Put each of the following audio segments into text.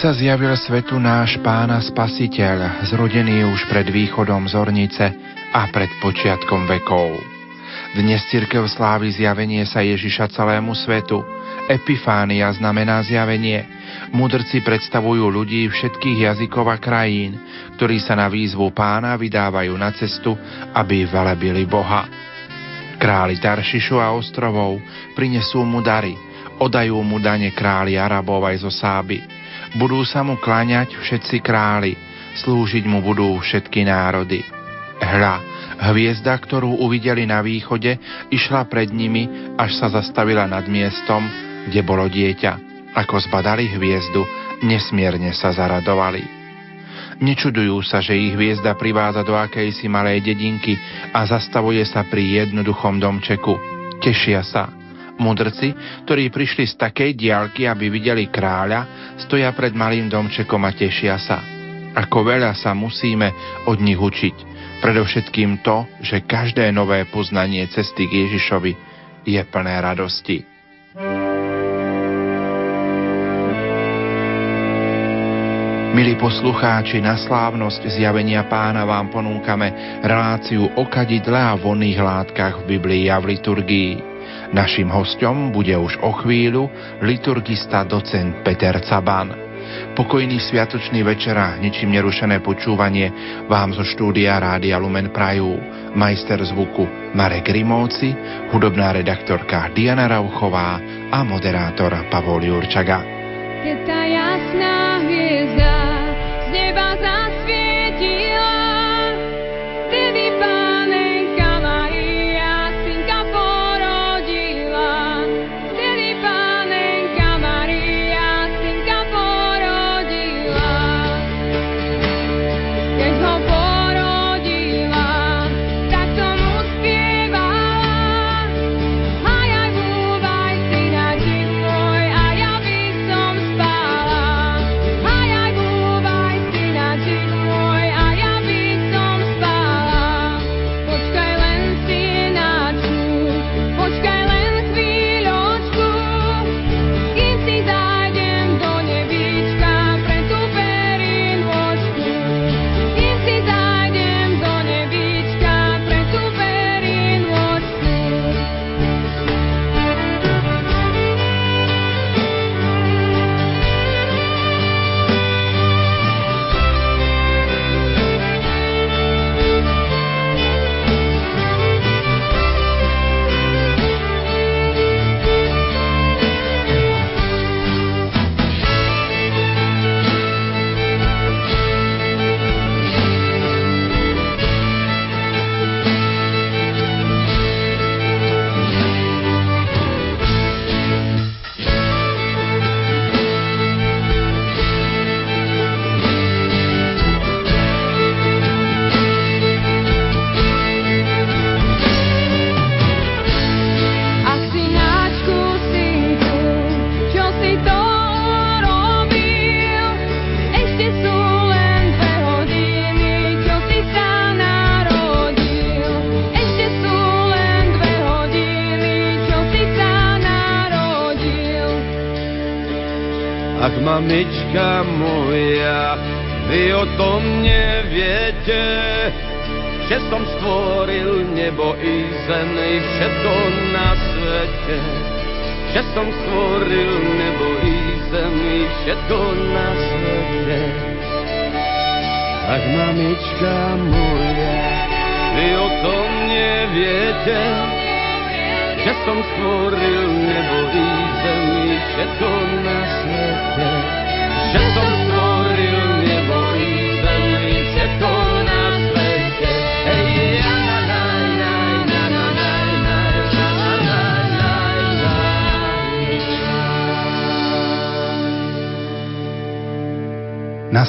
Sa zjavil svetu náš pána spasiteľ, zrodený už pred východom zornice a pred počiatkom vekov. Dnes cirkev slávi zjavenie sa Ježiša celému svetu. Epifánia znamená zjavenie. Mudrci predstavujú ľudí všetkých jazykov a krajín, ktorí sa na výzvu pána vydávajú na cestu, aby velebili Boha. Králi Taršišu a ostrovov prinesú mu dary, odajú mu dane králi Arabov aj zo Sáby budú sa mu kláňať všetci králi, slúžiť mu budú všetky národy. Hľa, hviezda, ktorú uvideli na východe, išla pred nimi, až sa zastavila nad miestom, kde bolo dieťa. Ako zbadali hviezdu, nesmierne sa zaradovali. Nečudujú sa, že ich hviezda privádza do akejsi malej dedinky a zastavuje sa pri jednoduchom domčeku. Tešia sa, Mudrci, ktorí prišli z takej diálky, aby videli kráľa, stoja pred malým domčekom a tešia sa. Ako veľa sa musíme od nich učiť. Predovšetkým to, že každé nové poznanie cesty k Ježišovi je plné radosti. Milí poslucháči, na slávnosť zjavenia pána vám ponúkame reláciu o kadidle a vonných látkach v Biblii a v liturgii. Našim hostom bude už o chvíľu liturgista docent Peter Caban. Pokojný sviatočný večer a ničím nerušené počúvanie vám zo štúdia Rádia Lumen Prajú. Majster zvuku Marek Rimóci, hudobná redaktorka Diana Rauchová a moderátor Pavol Jurčaga. Je tá jasná hviezda z neba zasvietila,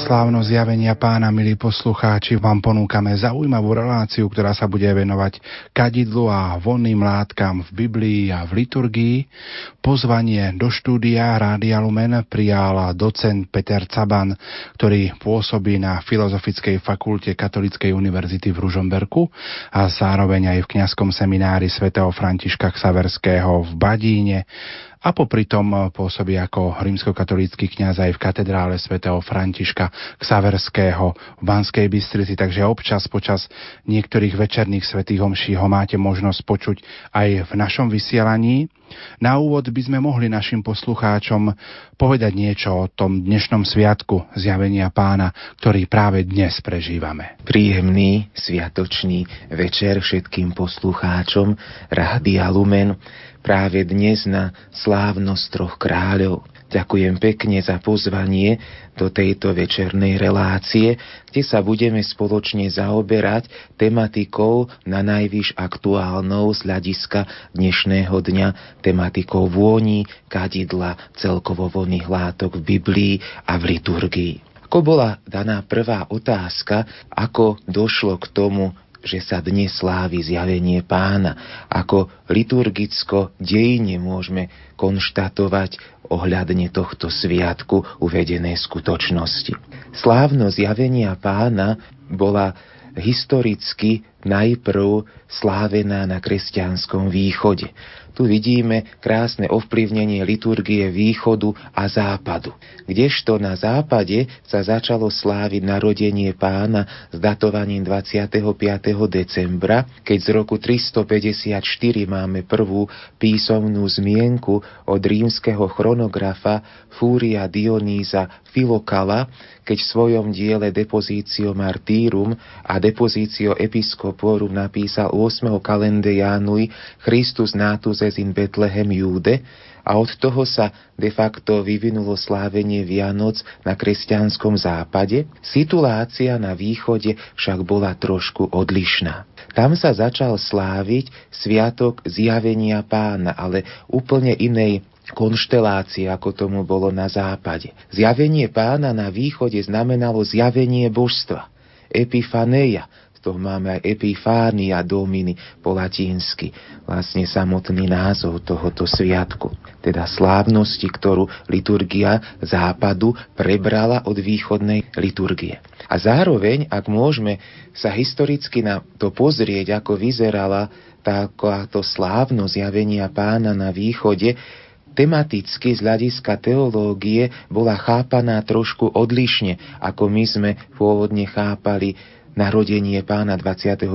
Na slávno zjavenia pána, milí poslucháči, vám ponúkame zaujímavú reláciu, ktorá sa bude venovať kadidlu a vonným látkam v Biblii a v liturgii. Pozvanie do štúdia Rádia Lumen prijal docent Peter Caban, ktorý pôsobí na Filozofickej fakulte Katolíckej univerzity v Ružomberku a zároveň aj v kňazskom seminári svätého Františka Ksaverského v Badíne a popri tom pôsobí ako rímskokatolícky kňaz aj v katedrále svätého Františka Ksaverského v Banskej Bystrici, takže občas počas niektorých večerných svetých homší ho máte možnosť počuť aj v našom vysielaní. Na úvod by sme mohli našim poslucháčom povedať niečo o tom dnešnom sviatku zjavenia pána, ktorý práve dnes prežívame. Príjemný sviatočný večer všetkým poslucháčom Rádia Lumen práve dnes na slávnosť troch kráľov. Ďakujem pekne za pozvanie do tejto večernej relácie, kde sa budeme spoločne zaoberať tematikou na najvyš aktuálnou z hľadiska dnešného dňa, tematikou vôni, kadidla, celkovo voných látok v Biblii a v liturgii. Ako bola daná prvá otázka, ako došlo k tomu, že sa dnes slávi zjavenie pána. Ako liturgicko dejine môžeme konštatovať ohľadne tohto sviatku uvedené skutočnosti. Slávno zjavenia pána bola historicky najprv slávená na kresťanskom východe. Tu vidíme krásne ovplyvnenie liturgie východu a západu. Kdežto na západe sa začalo sláviť narodenie pána s datovaním 25. decembra, keď z roku 354 máme prvú písomnú zmienku od rímskeho chronografa Fúria Dionýza Filokala, keď v svojom diele Depositio Martyrum a Depositio Episcoporum napísal 8. kalende Christus natus es in Bethlehem Jude a od toho sa de facto vyvinulo slávenie Vianoc na kresťanskom západe, situácia na východe však bola trošku odlišná. Tam sa začal sláviť sviatok zjavenia pána, ale úplne inej konštelácie, ako tomu bolo na západe. Zjavenie pána na východe znamenalo zjavenie božstva, epifaneia, toho máme aj Epifánia Domini po latinsky, vlastne samotný názov tohoto sviatku, teda slávnosti, ktorú liturgia západu prebrala od východnej liturgie. A zároveň, ak môžeme sa historicky na to pozrieť, ako vyzerala táto slávno zjavenia pána na východe, tematicky z hľadiska teológie bola chápaná trošku odlišne, ako my sme pôvodne chápali narodenie pána 25.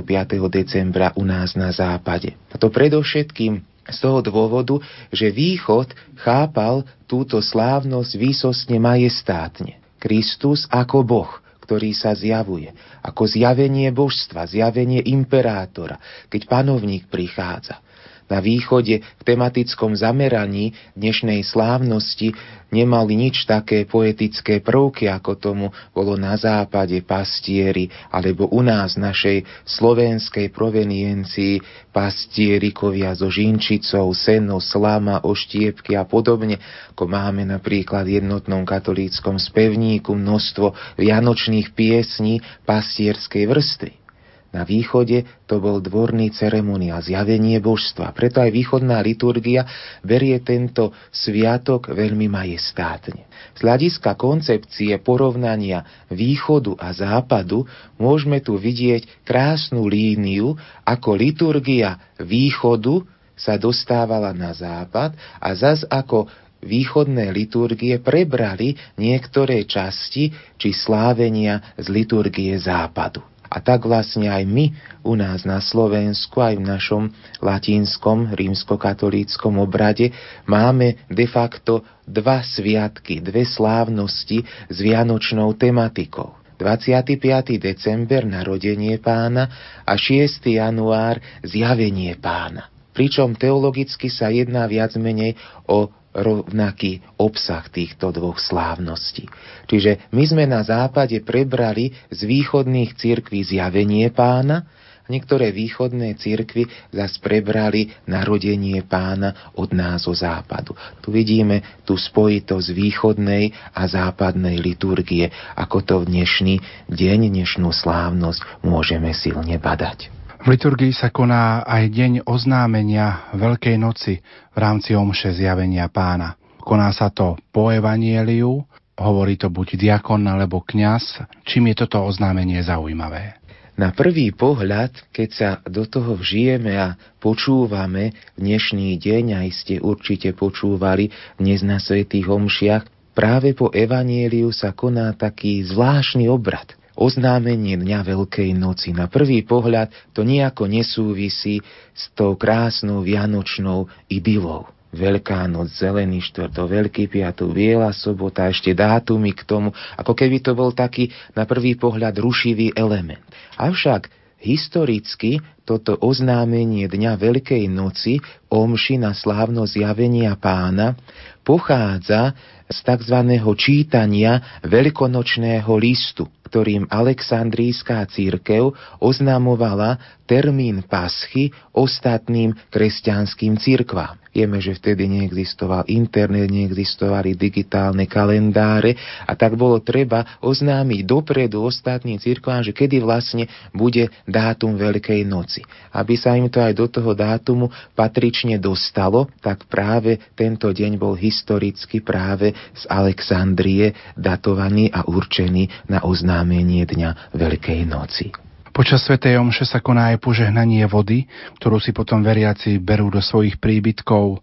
decembra u nás na západe. A to predovšetkým z toho dôvodu, že východ chápal túto slávnosť výsostne majestátne. Kristus ako Boh, ktorý sa zjavuje, ako zjavenie božstva, zjavenie imperátora, keď panovník prichádza na východe v tematickom zameraní dnešnej slávnosti nemali nič také poetické prvky, ako tomu bolo na západe pastieri, alebo u nás našej slovenskej proveniencii pastierikovia so žinčicou, seno, slama, oštiepky a podobne, ako máme napríklad v jednotnom katolíckom spevníku množstvo vianočných piesní pastierskej vrstvy. Na východe to bol dvorný ceremoniál, zjavenie božstva. Preto aj východná liturgia berie tento sviatok veľmi majestátne. Z hľadiska koncepcie porovnania východu a západu môžeme tu vidieť krásnu líniu, ako liturgia východu sa dostávala na západ a zas ako východné liturgie prebrali niektoré časti či slávenia z liturgie západu. A tak vlastne aj my u nás na Slovensku, aj v našom latinskom rímskokatolíckom obrade máme de facto dva sviatky, dve slávnosti s vianočnou tematikou. 25. december narodenie pána a 6. január zjavenie pána. Pričom teologicky sa jedná viac menej o rovnaký obsah týchto dvoch slávností. Čiže my sme na západe prebrali z východných cirkví zjavenie pána, niektoré východné cirkvy zas prebrali narodenie pána od nás zo západu. Tu vidíme tú spojitosť východnej a západnej liturgie, ako to v dnešný deň, dnešnú slávnosť môžeme silne badať. V liturgii sa koná aj deň oznámenia Veľkej noci v rámci omše zjavenia pána. Koná sa to po evanieliu, hovorí to buď diakon alebo kňaz. Čím je toto oznámenie zaujímavé? Na prvý pohľad, keď sa do toho vžijeme a počúvame dnešný deň, aj ste určite počúvali dnes na Svetých Homšiach, práve po Evanieliu sa koná taký zvláštny obrad. Oznámenie Dňa Veľkej noci. Na prvý pohľad to nejako nesúvisí s tou krásnou vianočnou idylou. Veľká noc, Zelený štvrto, Veľký piatok, Biela sobota, ešte dátumy k tomu, ako keby to bol taký na prvý pohľad rušivý element. Avšak historicky toto oznámenie Dňa Veľkej noci, omši na slávno zjavenia pána, pochádza z tzv. čítania veľkonočného listu, ktorým Aleksandrijská církev oznamovala termín paschy ostatným kresťanským církvám. Vieme, že vtedy neexistoval internet, neexistovali digitálne kalendáre a tak bolo treba oznámiť dopredu ostatným církvám, že kedy vlastne bude dátum Veľkej noci. Aby sa im to aj do toho dátumu patrične dostalo, tak práve tento deň bol historicky práve z Alexandrie datovaný a určený na oznámenie Dňa Veľkej noci. Počas Svetej Omše sa koná aj požehnanie vody, ktorú si potom veriaci berú do svojich príbytkov,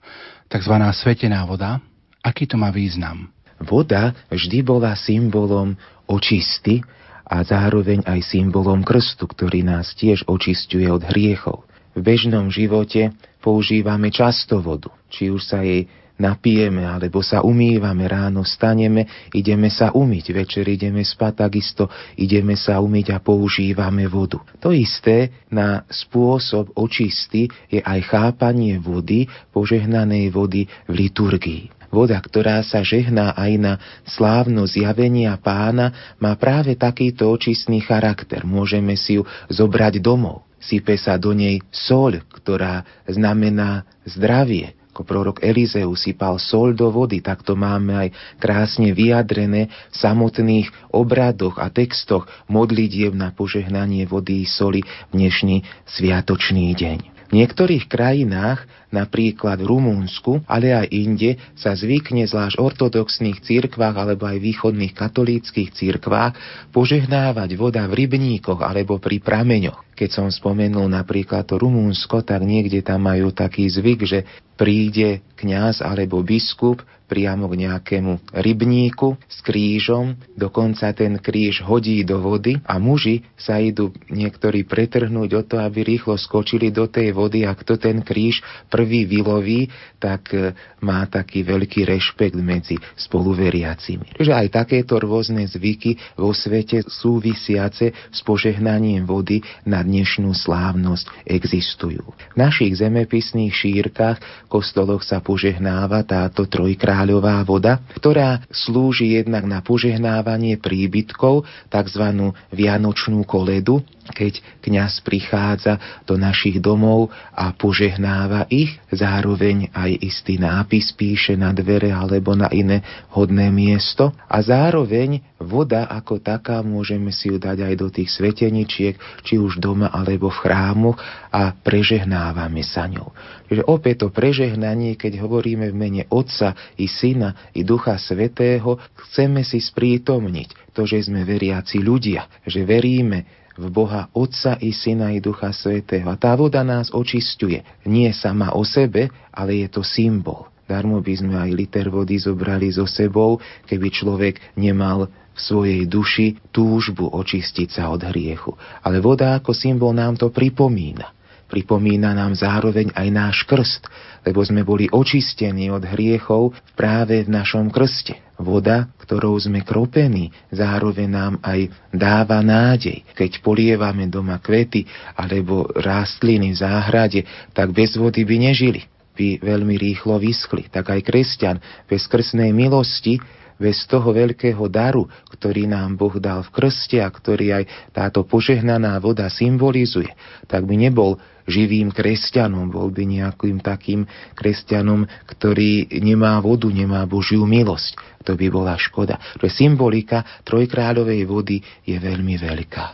tzv. svetená voda. Aký to má význam? Voda vždy bola symbolom očisty a zároveň aj symbolom krstu, ktorý nás tiež očistuje od hriechov. V bežnom živote používame často vodu, či už sa jej napijeme, alebo sa umývame, ráno staneme, ideme sa umyť, večer ideme spať, takisto ideme sa umyť a používame vodu. To isté na spôsob očisty je aj chápanie vody, požehnanej vody v liturgii. Voda, ktorá sa žehná aj na slávno zjavenia pána, má práve takýto očistný charakter. Môžeme si ju zobrať domov. Sype sa do nej soľ, ktorá znamená zdravie ako prorok Elizeus sypal sol do vody, tak to máme aj krásne vyjadrené v samotných obradoch a textoch modlitieb na požehnanie vody i soli v dnešný sviatočný deň. Niektorých krajinách, napríklad v Rumúnsku, ale aj inde, sa zvykne zvlášť ortodoxných cirkvách alebo aj východných katolíckých cirkvách požehnávať voda v rybníkoch alebo pri prameňoch. Keď som spomenul napríklad to Rumúnsko, tak niekde tam majú taký zvyk, že príde kňaz alebo biskup priamo k nejakému rybníku s krížom, dokonca ten kríž hodí do vody a muži sa idú niektorí pretrhnúť o to, aby rýchlo skočili do tej vody a kto ten kríž prvý vyloví, tak e, má taký veľký rešpekt medzi spoluveriacimi. Takže aj takéto rôzne zvyky vo svete súvisiace s požehnaním vody na dnešnú slávnosť existujú. V našich zemepisných šírkach kostoloch sa požehnáva táto trojkrát kráľová voda, ktorá slúži jednak na požehnávanie príbytkov, tzv. vianočnú koledu, keď kňaz prichádza do našich domov a požehnáva ich, zároveň aj istý nápis píše na dvere alebo na iné hodné miesto a zároveň voda ako taká môžeme si ju dať aj do tých sveteničiek, či už doma alebo v chrámoch a prežehnávame sa ňou. Čiže opäť to prežehnanie, keď hovoríme v mene Otca i Syna i Ducha Svetého, chceme si sprítomniť to, že sme veriaci ľudia, že veríme v Boha Otca i Syna i Ducha Svetého. A tá voda nás očistuje. Nie sama o sebe, ale je to symbol. Darmo by sme aj liter vody zobrali so sebou, keby človek nemal v svojej duši túžbu očistiť sa od hriechu. Ale voda ako symbol nám to pripomína. Pripomína nám zároveň aj náš krst, lebo sme boli očistení od hriechov práve v našom krste. Voda, ktorou sme kropení, zároveň nám aj dáva nádej. Keď polievame doma kvety alebo rastliny v záhrade, tak bez vody by nežili, by veľmi rýchlo vyschli. Tak aj kresťan bez krstnej milosti bez toho veľkého daru, ktorý nám Boh dal v krste a ktorý aj táto požehnaná voda symbolizuje, tak by nebol živým kresťanom, bol by nejakým takým kresťanom, ktorý nemá vodu, nemá Božiu milosť. To by bola škoda. Že symbolika trojkráľovej vody je veľmi veľká.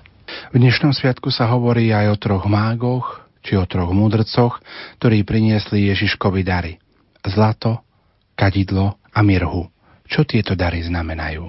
V dnešnom sviatku sa hovorí aj o troch mágoch, či o troch múdrcoch, ktorí priniesli Ježiškovi dary. Zlato, kadidlo a mirhu. Čo tieto dary znamenajú?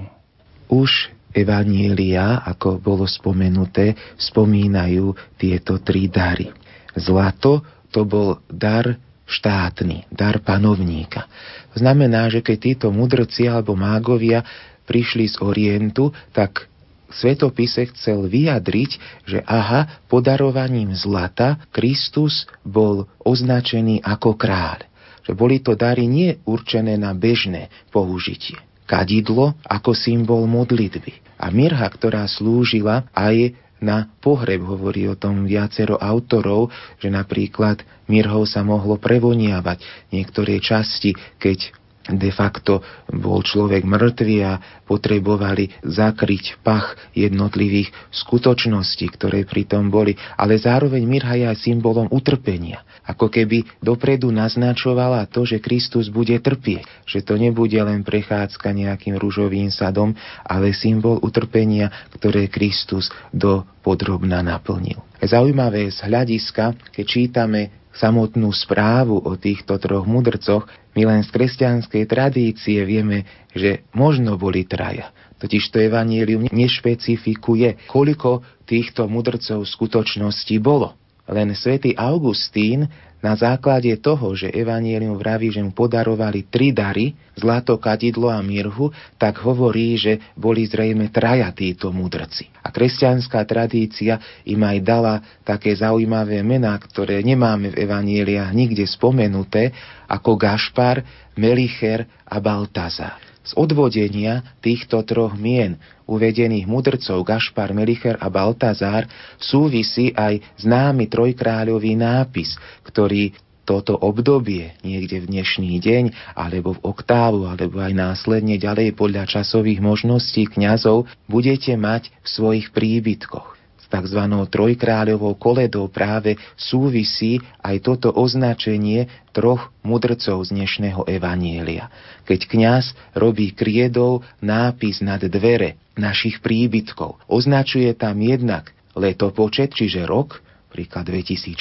Už Evanielia, ako bolo spomenuté, spomínajú tieto tri dary. Zlato to bol dar štátny, dar panovníka. Znamená, že keď títo mudrci alebo mágovia prišli z Orientu, tak svetopise chcel vyjadriť, že aha, podarovaním zlata Kristus bol označený ako kráľ. Že boli to dary nie určené na bežné použitie kadidlo ako symbol modlitby. A mirha, ktorá slúžila aj na pohreb, hovorí o tom viacero autorov, že napríklad mirhou sa mohlo prevoniavať niektoré časti, keď de facto bol človek mŕtvý a potrebovali zakryť pach jednotlivých skutočností, ktoré pri tom boli. Ale zároveň mirha je aj symbolom utrpenia. Ako keby dopredu naznačovala to, že Kristus bude trpieť. Že to nebude len prechádzka nejakým rúžovým sadom, ale symbol utrpenia, ktoré Kristus do podrobna naplnil. Zaujímavé z hľadiska, keď čítame samotnú správu o týchto troch mudrcoch, my len z kresťanskej tradície vieme, že možno boli traja. Totiž to evanílium nešpecifikuje, koľko týchto mudrcov v skutočnosti bolo. Len svätý Augustín na základe toho, že Evangelium vraví, že mu podarovali tri dary, zlato, kadidlo a mirhu, tak hovorí, že boli zrejme traja títo mudrci. A kresťanská tradícia im aj dala také zaujímavé mená, ktoré nemáme v Evangeliách nikde spomenuté, ako Gašpar, Melicher a Baltazar. Z odvodenia týchto troch mien uvedených mudrcov Gašpar, Melicher a Baltazár súvisí aj známy trojkráľový nápis, ktorý toto obdobie niekde v dnešný deň, alebo v oktávu, alebo aj následne ďalej podľa časových možností kňazov budete mať v svojich príbytkoch tzv. trojkráľovou koledou práve súvisí aj toto označenie troch mudrcov z dnešného evanielia. Keď kňaz robí kriedou nápis nad dvere našich príbytkov, označuje tam jednak letopočet, čiže rok, príklad 2014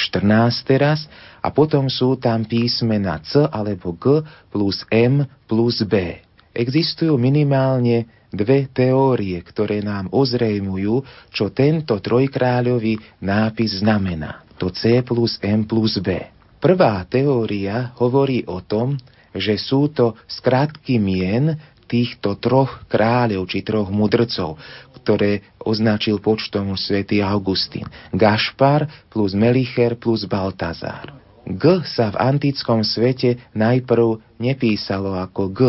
teraz, a potom sú tam písmena C alebo G plus M plus B. Existujú minimálne dve teórie, ktoré nám ozrejmujú, čo tento trojkráľový nápis znamená. To C plus M plus B. Prvá teória hovorí o tom, že sú to skratky mien týchto troch kráľov či troch mudrcov, ktoré označil počtom svätý Augustín. Gašpar plus Melicher plus Baltazár. G sa v antickom svete najprv nepísalo ako G,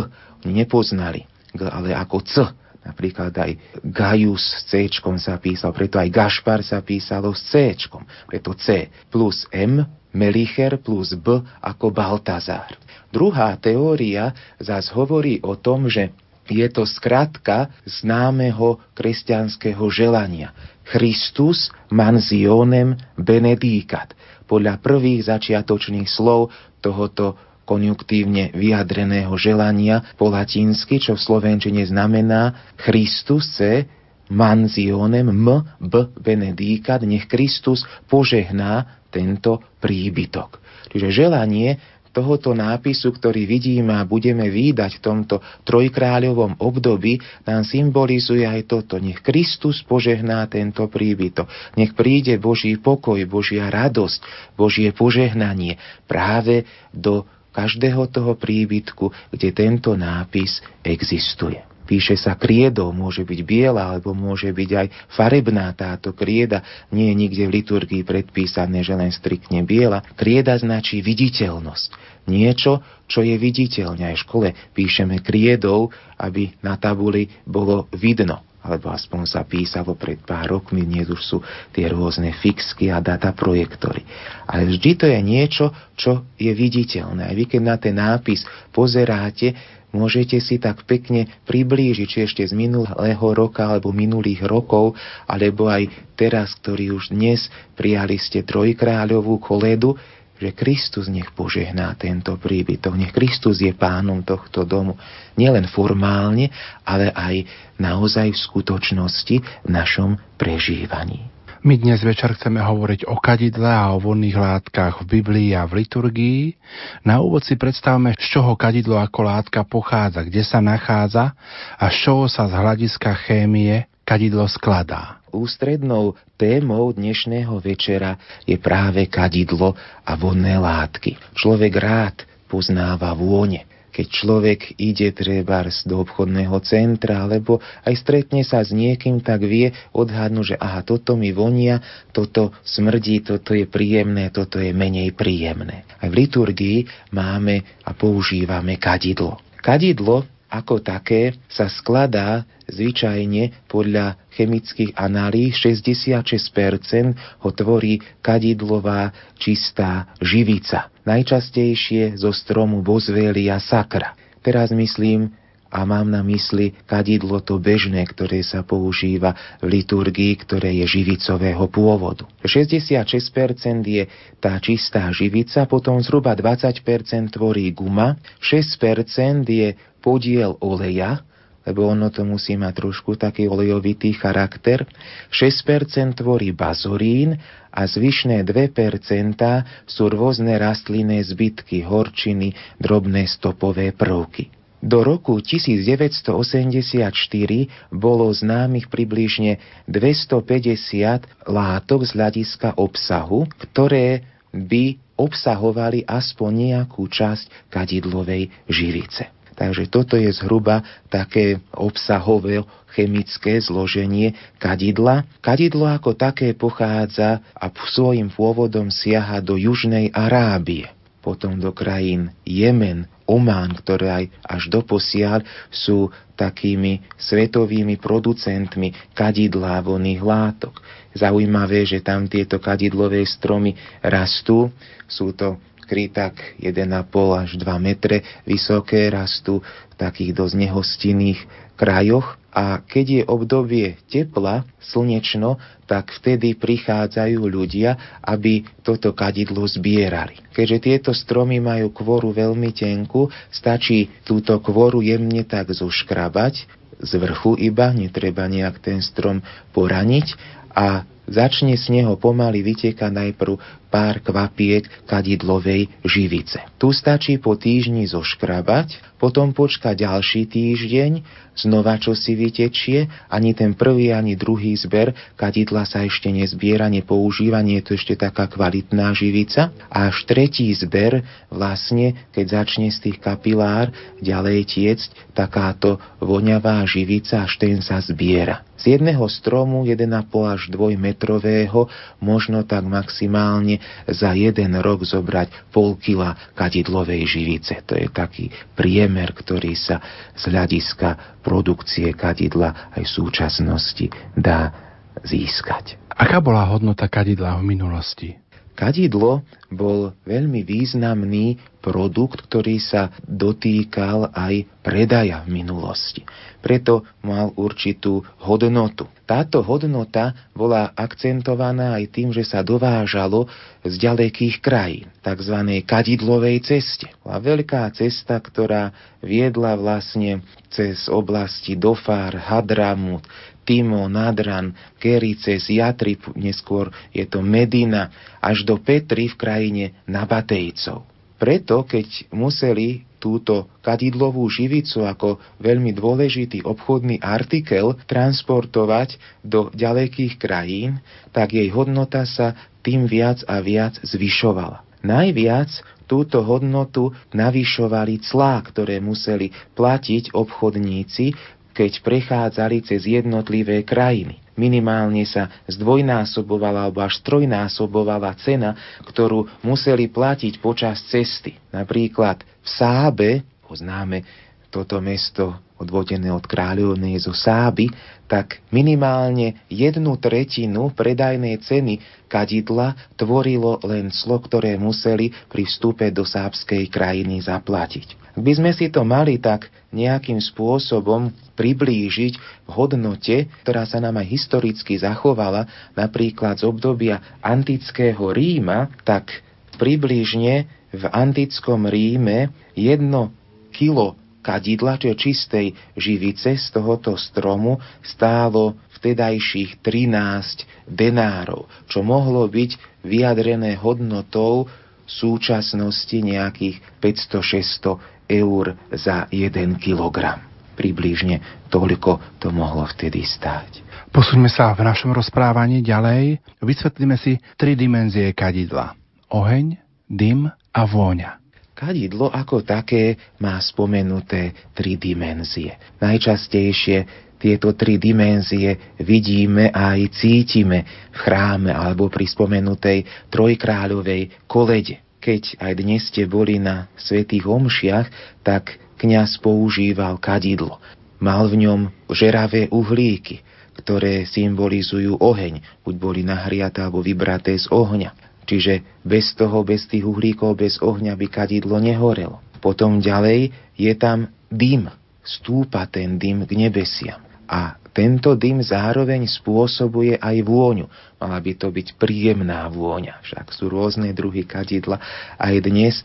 nepoznali. G, ale ako C. Napríklad aj Gaius s C sa písal, preto aj Gašpar sa písalo s C. Preto C plus M, Melicher plus B ako Baltazár. Druhá teória zás hovorí o tom, že je to skratka známeho kresťanského želania. Christus manzionem benedicat. Podľa prvých začiatočných slov tohoto konjuktívne vyjadreného želania po latinsky, čo v slovenčine znamená Christus C manzionem m b benedicat, nech Kristus požehná tento príbytok. Čiže želanie tohoto nápisu, ktorý vidíme a budeme výdať v tomto trojkráľovom období, nám symbolizuje aj toto. Nech Kristus požehná tento príbytok. Nech príde Boží pokoj, Božia radosť, Božie požehnanie práve do každého toho príbytku, kde tento nápis existuje. Píše sa kriedou, môže byť biela, alebo môže byť aj farebná táto krieda. Nie je nikde v liturgii predpísané, že len striktne biela. Krieda značí viditeľnosť. Niečo, čo je viditeľné. Aj v škole píšeme kriedou, aby na tabuli bolo vidno alebo aspoň sa písalo pred pár rokmi, dnes už sú tie rôzne fixky a data projektory. Ale vždy to je niečo, čo je viditeľné. A vy keď na ten nápis pozeráte, môžete si tak pekne priblížiť, či ešte z minulého roka alebo minulých rokov, alebo aj teraz, ktorý už dnes prijali ste trojkráľovú koledu, že Kristus nech požehná tento príbytok, nech Kristus je pánom tohto domu, nielen formálne, ale aj naozaj v skutočnosti v našom prežívaní. My dnes večer chceme hovoriť o kadidle a o vonných látkach v Biblii a v liturgii. Na úvod si predstavme, z čoho kadidlo ako látka pochádza, kde sa nachádza a z čoho sa z hľadiska chémie kadidlo skladá. Ústrednou témou dnešného večera je práve kadidlo a vonné látky. Človek rád poznáva vône keď človek ide trebárs do obchodného centra, alebo aj stretne sa s niekým, tak vie odhadnúť, že aha, toto mi vonia, toto smrdí, toto je príjemné, toto je menej príjemné. Aj v liturgii máme a používame kadidlo. Kadidlo ako také sa skladá zvyčajne podľa chemických analýz 66% ho tvorí kadidlová čistá živica. Najčastejšie zo stromu Boswellia sacra. Teraz myslím a mám na mysli kadidlo to bežné, ktoré sa používa v liturgii, ktoré je živicového pôvodu. 66% je tá čistá živica, potom zhruba 20% tvorí guma, 6% je podiel oleja, lebo ono to musí mať trošku taký olejovitý charakter. 6% tvorí bazorín a zvyšné 2% sú rôzne rastlinné zbytky, horčiny, drobné stopové prvky. Do roku 1984 bolo známych približne 250 látok z hľadiska obsahu, ktoré by obsahovali aspoň nejakú časť kadidlovej živice. Takže toto je zhruba také obsahové chemické zloženie kadidla. Kadidlo ako také pochádza a svojim pôvodom siaha do Južnej Arábie, potom do krajín Jemen, Oman, ktoré aj až doposiaľ sú takými svetovými producentmi kadidla voných látok. Zaujímavé, že tam tieto kadidlové stromy rastú. Sú to iskry tak 1,5 až 2 metre vysoké rastú v takých dosť nehostinných krajoch a keď je obdobie tepla, slnečno, tak vtedy prichádzajú ľudia, aby toto kadidlo zbierali. Keďže tieto stromy majú kvoru veľmi tenku, stačí túto kvoru jemne tak zoškrabať, z vrchu iba, netreba nejak ten strom poraniť a začne z neho pomaly vytekať najprv pár kvapiek kadidlovej živice. Tu stačí po týždni zoškrabať, potom počka ďalší týždeň, znova čo si vytečie, ani ten prvý, ani druhý zber kadidla sa ešte nezbiera, nepoužíva, nie je to ešte taká kvalitná živica. A až tretí zber, vlastne, keď začne z tých kapilár ďalej tiecť takáto voňavá živica, až ten sa zbiera. Z jedného stromu 1,5 až 2 metrového, možno tak maximálne za jeden rok zobrať pol kila kadidlovej živice. To je taký priemer, ktorý sa z hľadiska produkcie kadidla aj v súčasnosti dá získať. Aká bola hodnota kadidla v minulosti? Kadidlo bol veľmi významný produkt, ktorý sa dotýkal aj predaja v minulosti. Preto mal určitú hodnotu. Táto hodnota bola akcentovaná aj tým, že sa dovážalo z ďalekých krajín, tzv. kadidlovej ceste. A veľká cesta, ktorá viedla vlastne cez oblasti Dofár, Hadramut, Timo, Nadran, Kerice, Jatrip, neskôr je to Medina, až do Petry v krajine Nabatejcov. Preto, keď museli túto kadidlovú živicu ako veľmi dôležitý obchodný artikel transportovať do ďalekých krajín, tak jej hodnota sa tým viac a viac zvyšovala. Najviac túto hodnotu navyšovali clá, ktoré museli platiť obchodníci keď prechádzali cez jednotlivé krajiny. Minimálne sa zdvojnásobovala alebo až trojnásobovala cena, ktorú museli platiť počas cesty. Napríklad v Sábe, poznáme toto mesto odvodené od kráľovnej zo Sáby, tak minimálne jednu tretinu predajnej ceny kadidla tvorilo len clo, ktoré museli pri vstupe do sábskej krajiny zaplatiť. Ak by sme si to mali tak nejakým spôsobom priblížiť v hodnote, ktorá sa nám aj historicky zachovala, napríklad z obdobia antického Ríma, tak približne v antickom Ríme jedno kilo kadidla, čiže čistej živice z tohoto stromu stálo vtedajších 13 denárov, čo mohlo byť vyjadrené hodnotou súčasnosti nejakých 500-600 eur za 1 kilogram. Približne toľko to mohlo vtedy stáť. Posuňme sa v našom rozprávaní ďalej. Vysvetlíme si tri dimenzie kadidla. Oheň, dym a vôňa. Kadidlo ako také má spomenuté tri dimenzie. Najčastejšie tieto tri dimenzie vidíme a aj cítime v chráme alebo pri spomenutej trojkráľovej kolede. Keď aj dnes ste boli na svetých omšiach, tak kňaz používal kadidlo. Mal v ňom žeravé uhlíky, ktoré symbolizujú oheň, buď boli nahriaté alebo vybraté z ohňa. Čiže bez toho, bez tých uhlíkov, bez ohňa by kadidlo nehorelo. Potom ďalej je tam dym. Stúpa ten dym k nebesiam. A tento dym zároveň spôsobuje aj vôňu. Mala by to byť príjemná vôňa. Však sú rôzne druhy kadidla. Aj dnes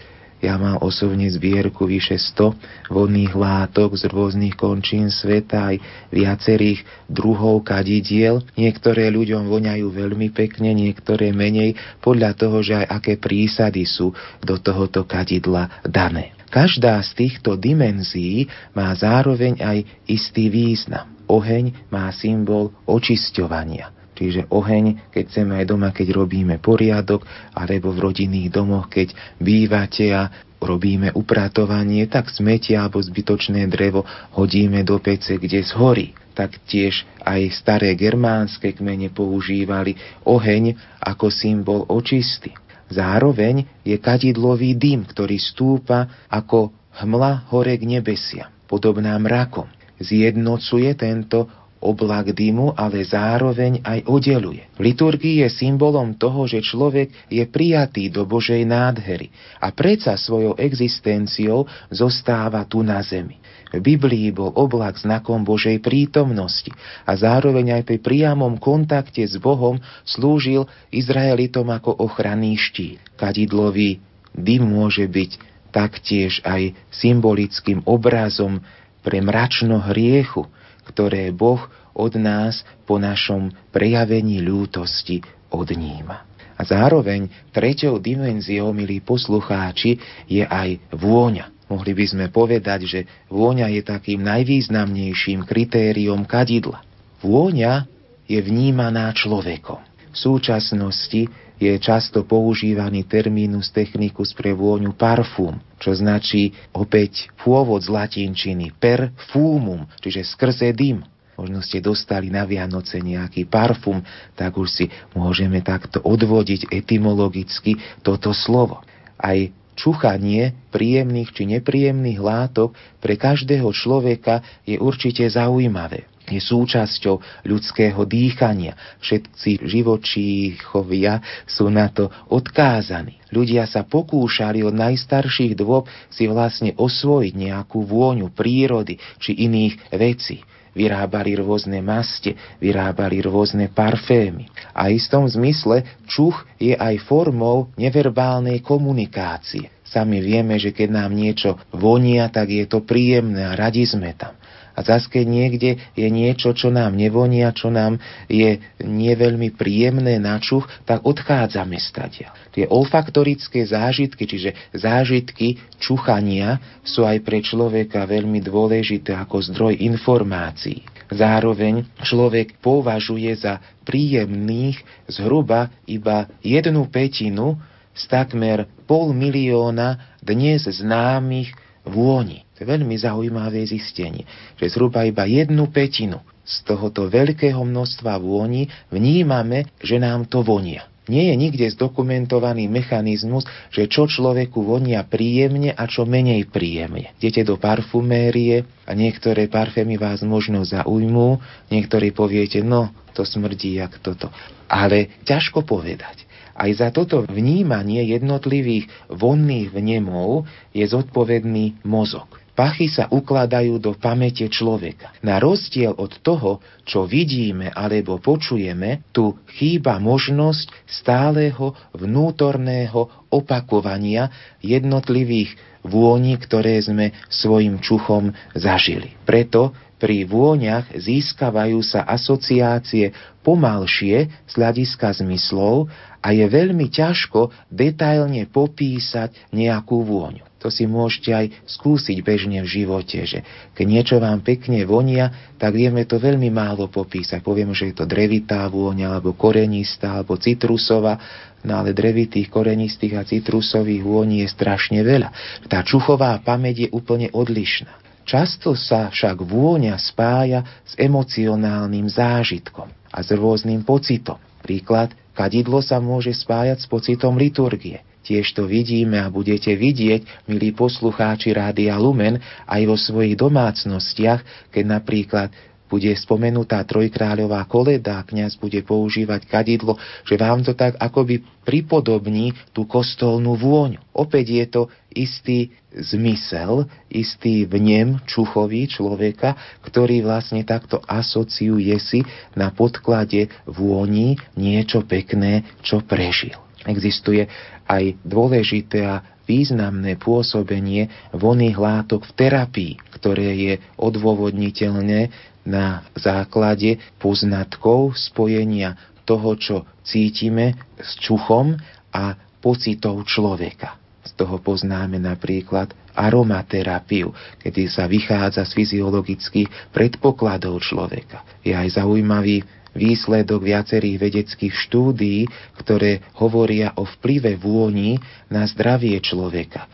ja mám osobne zbierku vyše 100 vodných látok z rôznych končín sveta, aj viacerých druhov kadidiel. Niektoré ľuďom voňajú veľmi pekne, niektoré menej, podľa toho, že aj aké prísady sú do tohoto kadidla dané. Každá z týchto dimenzií má zároveň aj istý význam. Oheň má symbol očisťovania. Čiže oheň, keď chceme aj doma, keď robíme poriadok, alebo v rodinných domoch, keď bývate a robíme upratovanie, tak smetia alebo zbytočné drevo hodíme do pece, kde zhorí. Tak tiež aj staré germánske kmene používali oheň ako symbol očisty. Zároveň je kadidlový dym, ktorý stúpa ako hmla hore k nebesia, podobná mrakom. Zjednocuje tento oblak dymu, ale zároveň aj oddeluje. Liturgii je symbolom toho, že človek je prijatý do Božej nádhery a predsa svojou existenciou zostáva tu na zemi. V Biblii bol oblak znakom Božej prítomnosti a zároveň aj pri priamom kontakte s Bohom slúžil Izraelitom ako ochranný štít. Kadidlový dym môže byť taktiež aj symbolickým obrazom pre mračno hriechu, ktoré Boh od nás po našom prejavení ľútosti odníma. A zároveň treťou dimenziou, milí poslucháči, je aj vôňa. Mohli by sme povedať, že vôňa je takým najvýznamnejším kritériom kadidla. Vôňa je vnímaná človekom. V súčasnosti je často používaný terminus technicus pre vôňu parfum, čo značí opäť pôvod z latinčiny perfumum, čiže skrze dym. Možno ste dostali na Vianoce nejaký parfum, tak už si môžeme takto odvodiť etymologicky toto slovo. Aj čuchanie príjemných či nepríjemných látok pre každého človeka je určite zaujímavé je súčasťou ľudského dýchania. Všetci živočíchovia sú na to odkázaní. Ľudia sa pokúšali od najstarších dôb si vlastne osvojiť nejakú vôňu prírody či iných vecí. Vyrábali rôzne maste, vyrábali rôzne parfémy. A v istom zmysle čuch je aj formou neverbálnej komunikácie. Sami vieme, že keď nám niečo vonia, tak je to príjemné a radi sme tam. A zase keď niekde je niečo, čo nám nevonia, čo nám je neveľmi príjemné na čuch, tak odchádzame stadia. Tie olfaktorické zážitky, čiže zážitky čuchania, sú aj pre človeka veľmi dôležité ako zdroj informácií. Zároveň človek považuje za príjemných zhruba iba jednu petinu z takmer pol milióna dnes známych vôni. To je veľmi zaujímavé zistenie, že zhruba iba jednu petinu z tohoto veľkého množstva vôni vnímame, že nám to vonia. Nie je nikde zdokumentovaný mechanizmus, že čo človeku vonia príjemne a čo menej príjemne. Idete do parfumérie a niektoré parfémy vás možno zaujmú, niektorí poviete, no, to smrdí jak toto. Ale ťažko povedať. Aj za toto vnímanie jednotlivých vonných vnemov je zodpovedný mozog. Pachy sa ukladajú do pamäte človeka. Na rozdiel od toho, čo vidíme alebo počujeme, tu chýba možnosť stáleho vnútorného opakovania jednotlivých vôni, ktoré sme svojim čuchom zažili. Preto pri vôňach získavajú sa asociácie pomalšie z hľadiska zmyslov a je veľmi ťažko detailne popísať nejakú vôňu. To si môžete aj skúsiť bežne v živote, že keď niečo vám pekne vonia, tak vieme to veľmi málo popísať. Povieme, že je to drevitá vôňa, alebo korenistá, alebo citrusová, no ale drevitých, korenistých a citrusových vôní je strašne veľa. Tá čuchová pamäť je úplne odlišná. Často sa však vôňa spája s emocionálnym zážitkom a s rôznym pocitom. Príklad, kadidlo sa môže spájať s pocitom liturgie. Tiež to vidíme a budete vidieť, milí poslucháči Rádia Lumen, aj vo svojich domácnostiach, keď napríklad bude spomenutá trojkráľová koleda a kniaz bude používať kadidlo, že vám to tak akoby pripodobní tú kostolnú vôňu. Opäť je to istý zmysel, istý vnem čuchový človeka, ktorý vlastne takto asociuje si na podklade vôni niečo pekné, čo prežil. Existuje aj dôležité a významné pôsobenie vonných látok v terapii, ktoré je odôvodniteľné na základe poznatkov spojenia toho, čo cítime s čuchom a pocitov človeka. Z toho poznáme napríklad aromaterapiu, kedy sa vychádza z fyziologických predpokladov človeka. Je aj zaujímavý výsledok viacerých vedeckých štúdií, ktoré hovoria o vplyve vôni na zdravie človeka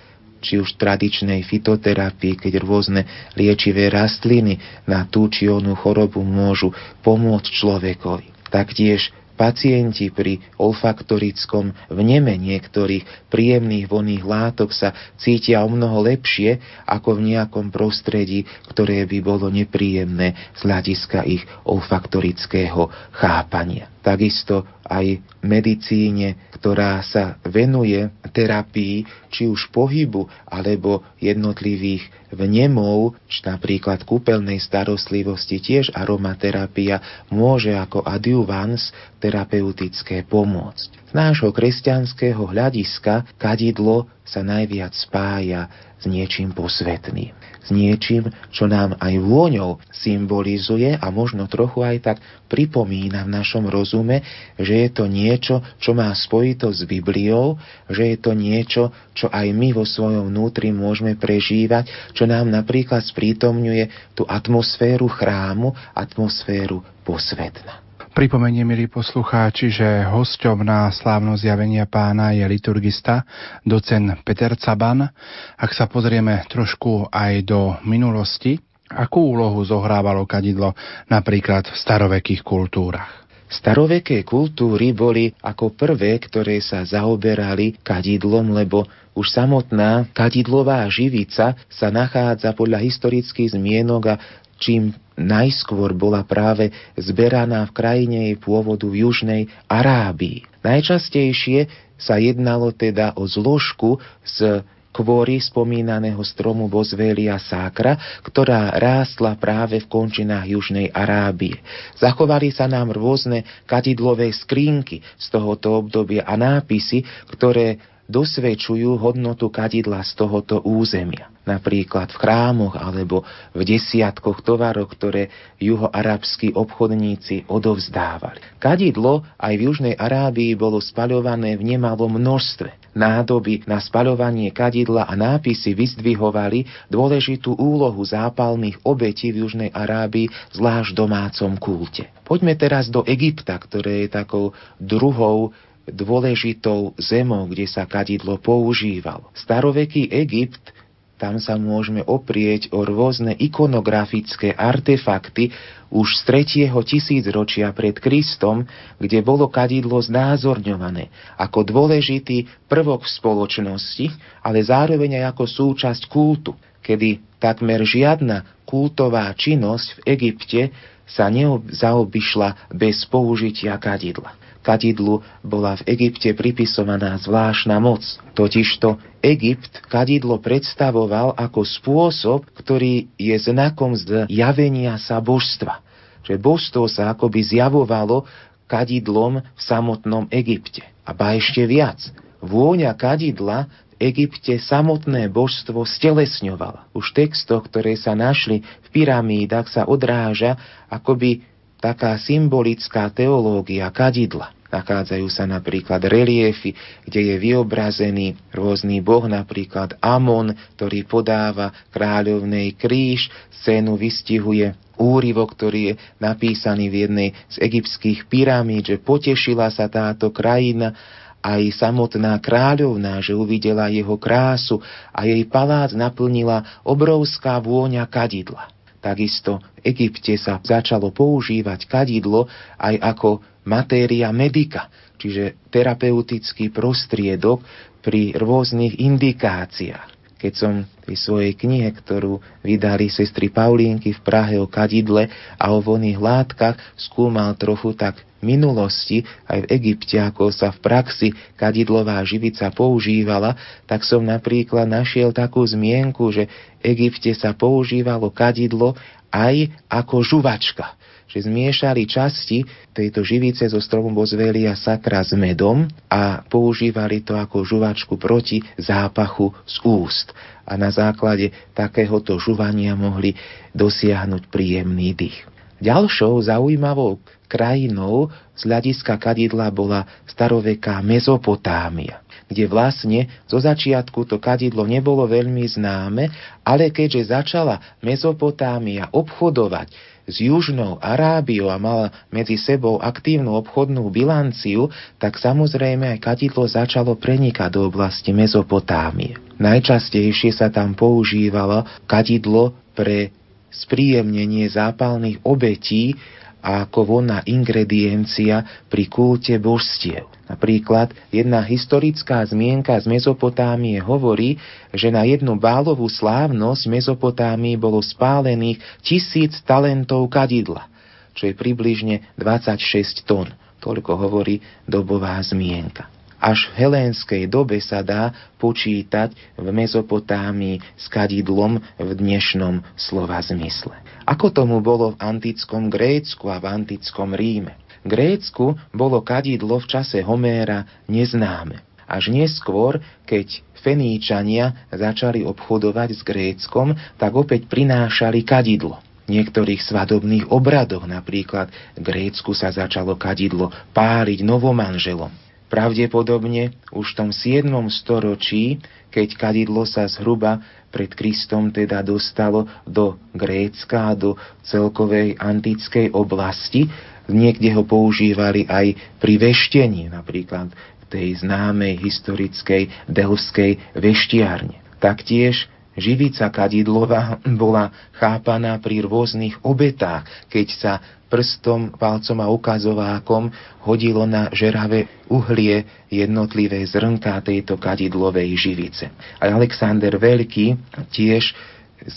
či už tradičnej fitoterapii, keď rôzne liečivé rastliny na tú či onú chorobu môžu pomôcť človekovi. Taktiež Pacienti pri olfaktorickom vneme niektorých príjemných vonných látok sa cítia o mnoho lepšie ako v nejakom prostredí, ktoré by bolo nepríjemné z hľadiska ich olfaktorického chápania. Takisto aj medicíne, ktorá sa venuje terapii či už pohybu alebo jednotlivých vnemov, či napríklad kúpeľnej starostlivosti, tiež aromaterapia môže ako adjuvans terapeutické pomôcť. Z nášho kresťanského hľadiska kadidlo sa najviac spája s niečím posvetným. S niečím, čo nám aj vôňou symbolizuje a možno trochu aj tak pripomína v našom rozume, že je to niečo, čo má spojito s Bibliou, že je to niečo, čo aj my vo svojom vnútri môžeme prežívať, čo nám napríklad sprítomňuje tú atmosféru chrámu, atmosféru posvetna. Pripomenie, milí poslucháči, že hosťom na slávno zjavenia pána je liturgista, docen Peter Caban. Ak sa pozrieme trošku aj do minulosti, akú úlohu zohrávalo kadidlo napríklad v starovekých kultúrach? Staroveké kultúry boli ako prvé, ktoré sa zaoberali kadidlom, lebo už samotná kadidlová živica sa nachádza podľa historických zmienok a čím najskôr bola práve zberaná v krajine jej pôvodu v južnej Arábii. Najčastejšie sa jednalo teda o zložku z kvôry spomínaného stromu Bozvelia Sákra, ktorá rástla práve v končinách Južnej Arábie. Zachovali sa nám rôzne kadidlové skrinky z tohoto obdobia a nápisy, ktoré dosvedčujú hodnotu kadidla z tohoto územia. Napríklad v chrámoch alebo v desiatkoch tovarov, ktoré juhoarabskí obchodníci odovzdávali. Kadidlo aj v Južnej Arábii bolo spaľované v nemalom množstve. Nádoby na spaľovanie kadidla a nápisy vyzdvihovali dôležitú úlohu zápalných obetí v Južnej Arábii, zvlášť domácom kulte. Poďme teraz do Egypta, ktoré je takou druhou dôležitou zemou, kde sa kadidlo používalo. Staroveký Egypt tam sa môžeme oprieť o rôzne ikonografické artefakty už z 3. tisícročia pred Kristom, kde bolo kadidlo znázorňované ako dôležitý prvok v spoločnosti, ale zároveň aj ako súčasť kultu, kedy takmer žiadna kultová činnosť v Egypte sa nezaobišla bez použitia kadidla kadidlu bola v Egypte pripisovaná zvláštna moc. Totižto Egypt kadidlo predstavoval ako spôsob, ktorý je znakom zjavenia sa božstva. Že božstvo sa akoby zjavovalo kadidlom v samotnom Egypte. A ba ešte viac. Vôňa kadidla v Egypte samotné božstvo stelesňovala. Už v textoch, ktoré sa našli v pyramídach, sa odráža akoby taká symbolická teológia kadidla. Nachádzajú sa napríklad reliefy, kde je vyobrazený rôzny boh, napríklad Amon, ktorý podáva kráľovnej kríž, scénu vystihuje úryvok, ktorý je napísaný v jednej z egyptských pyramíd, že potešila sa táto krajina aj samotná kráľovná, že uvidela jeho krásu a jej palác naplnila obrovská vôňa kadidla. Takisto v Egypte sa začalo používať kadidlo aj ako matéria medika, čiže terapeutický prostriedok pri rôznych indikáciách. Keď som v svojej knihe, ktorú vydali sestry Paulínky v Prahe o kadidle a o voných látkach, skúmal trochu tak minulosti, aj v Egypte, ako sa v praxi kadidlová živica používala, tak som napríklad našiel takú zmienku, že v Egypte sa používalo kadidlo aj ako žuvačka že zmiešali časti tejto živice zo stromu Bozvelia sakra s medom a používali to ako žuvačku proti zápachu z úst. A na základe takéhoto žuvania mohli dosiahnuť príjemný dých. Ďalšou zaujímavou krajinou z hľadiska kadidla bola staroveká Mezopotámia kde vlastne zo začiatku to kadidlo nebolo veľmi známe, ale keďže začala Mezopotámia obchodovať s Južnou Arábiou a mala medzi sebou aktívnu obchodnú bilanciu, tak samozrejme aj kadidlo začalo prenikať do oblasti Mezopotámie. Najčastejšie sa tam používalo kadidlo pre spríjemnenie zápalných obetí a ako vonná ingrediencia pri kulte božstiev. Napríklad jedna historická zmienka z Mezopotámie hovorí, že na jednu bálovú slávnosť v Mezopotámii bolo spálených tisíc talentov kadidla, čo je približne 26 tón. Toľko hovorí dobová zmienka. Až v helénskej dobe sa dá počítať v Mezopotámii s kadidlom v dnešnom slova zmysle. Ako tomu bolo v antickom Grécku a v antickom Ríme. V Grécku bolo kadidlo v čase Homéra neznáme. Až neskôr, keď Feníčania začali obchodovať s Gréckom, tak opäť prinášali kadidlo niektorých svadobných obradoch. Napríklad Grécku sa začalo kadidlo páliť novomanželom. Pravdepodobne už v tom 7. storočí, keď kadidlo sa zhruba pred Kristom teda dostalo do Grécka, do celkovej antickej oblasti, niekde ho používali aj pri veštení, napríklad v tej známej historickej delskej veštiarne. Taktiež Živica kadidlová bola chápaná pri rôznych obetách, keď sa prstom, palcom a ukazovákom hodilo na žeravé uhlie jednotlivé zrnká tejto kadidlovej živice. A Alexander Veľký tiež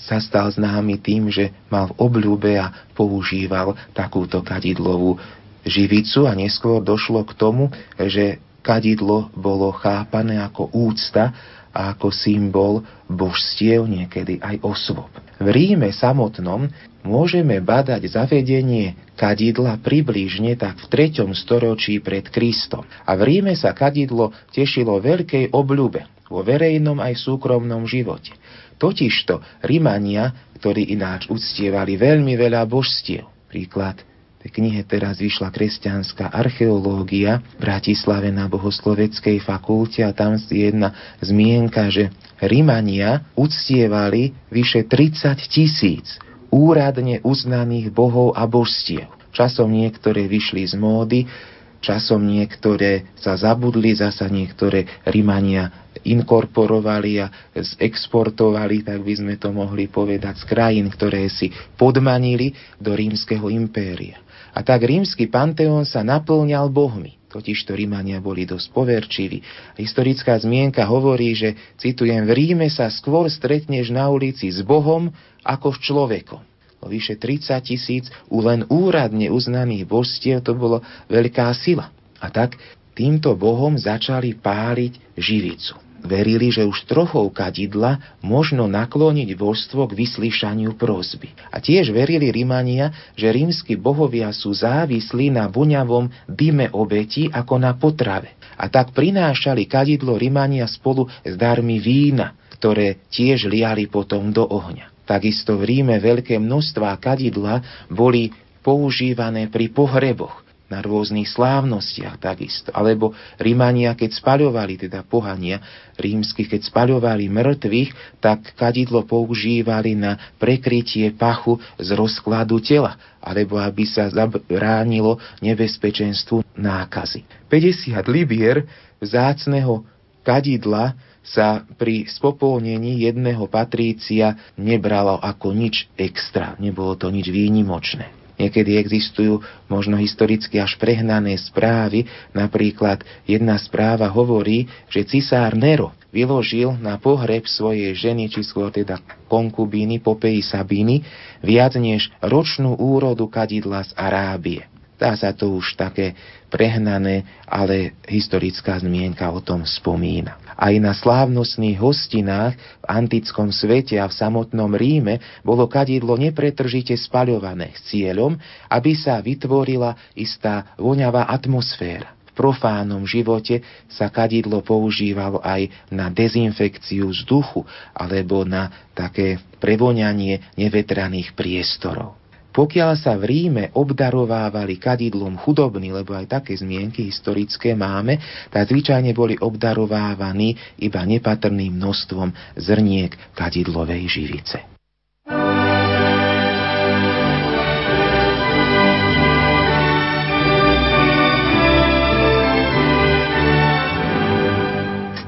sa stal známy tým, že mal v obľúbe a používal takúto kadidlovú živicu a neskôr došlo k tomu, že kadidlo bolo chápané ako úcta a ako symbol božstiev, niekedy aj osôb. V Ríme samotnom môžeme badať zavedenie kadidla približne tak v 3. storočí pred Kristom. A v Ríme sa kadidlo tešilo veľkej obľube vo verejnom aj súkromnom živote. Totižto Rimania, ktorí ináč uctievali veľmi veľa božstiev, príklad knihe teraz vyšla kresťanská archeológia v Bratislave na bohosloveckej fakulte a tam je jedna zmienka, že Rimania uctievali vyše 30 tisíc úradne uznaných bohov a božstiev. Časom niektoré vyšli z módy, časom niektoré sa zabudli, zasa niektoré Rimania inkorporovali a exportovali, tak by sme to mohli povedať, z krajín, ktoré si podmanili do rímskeho impéria. A tak rímsky panteón sa naplňal bohmi. Totižto Rímania boli dosť poverčiví. Historická zmienka hovorí, že, citujem, v Ríme sa skôr stretneš na ulici s Bohom ako s človekom. O vyše 30 tisíc u len úradne uznaných božstiev to bolo veľká sila. A tak týmto bohom začali páliť živicu. Verili, že už trochou kadidla možno nakloniť božstvo k vyslyšaniu prosby. A tiež verili Rimania, že rímsky bohovia sú závislí na buňavom dyme obeti ako na potrave. A tak prinášali kadidlo Rimania spolu s darmi vína, ktoré tiež liali potom do ohňa. Takisto v Ríme veľké množstvá kadidla boli používané pri pohreboch na rôznych slávnostiach takisto. Alebo Rímania, keď spaľovali, teda pohania rímsky, keď spaľovali mŕtvych, tak kadidlo používali na prekrytie pachu z rozkladu tela, alebo aby sa zabránilo nebezpečenstvu nákazy. 50 libier vzácného kadidla sa pri spopolnení jedného patrícia nebralo ako nič extra, nebolo to nič výnimočné. Niekedy existujú možno historicky až prehnané správy. Napríklad jedna správa hovorí, že cisár Nero vyložil na pohreb svojej ženy, či skôr teda konkubíny Popei Sabiny, viac než ročnú úrodu kadidla z Arábie. Dá sa to už také prehnané, ale historická zmienka o tom spomína. Aj na slávnostných hostinách v antickom svete a v samotnom Ríme bolo kadidlo nepretržite spaľované s cieľom, aby sa vytvorila istá voňavá atmosféra profánom živote sa kadidlo používalo aj na dezinfekciu vzduchu alebo na také prevoňanie nevetraných priestorov. Pokiaľ sa v Ríme obdarovávali kadidlom chudobní, lebo aj také zmienky historické máme, tak zvyčajne boli obdarovávaní iba nepatrným množstvom zrniek kadidlovej živice.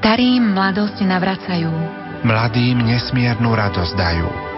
Starým mladosť navracajú. Mladým nesmiernu radosť dajú.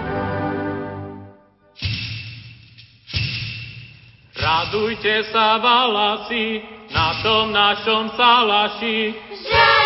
Radujte sa, valasi, na tom našom salaši, že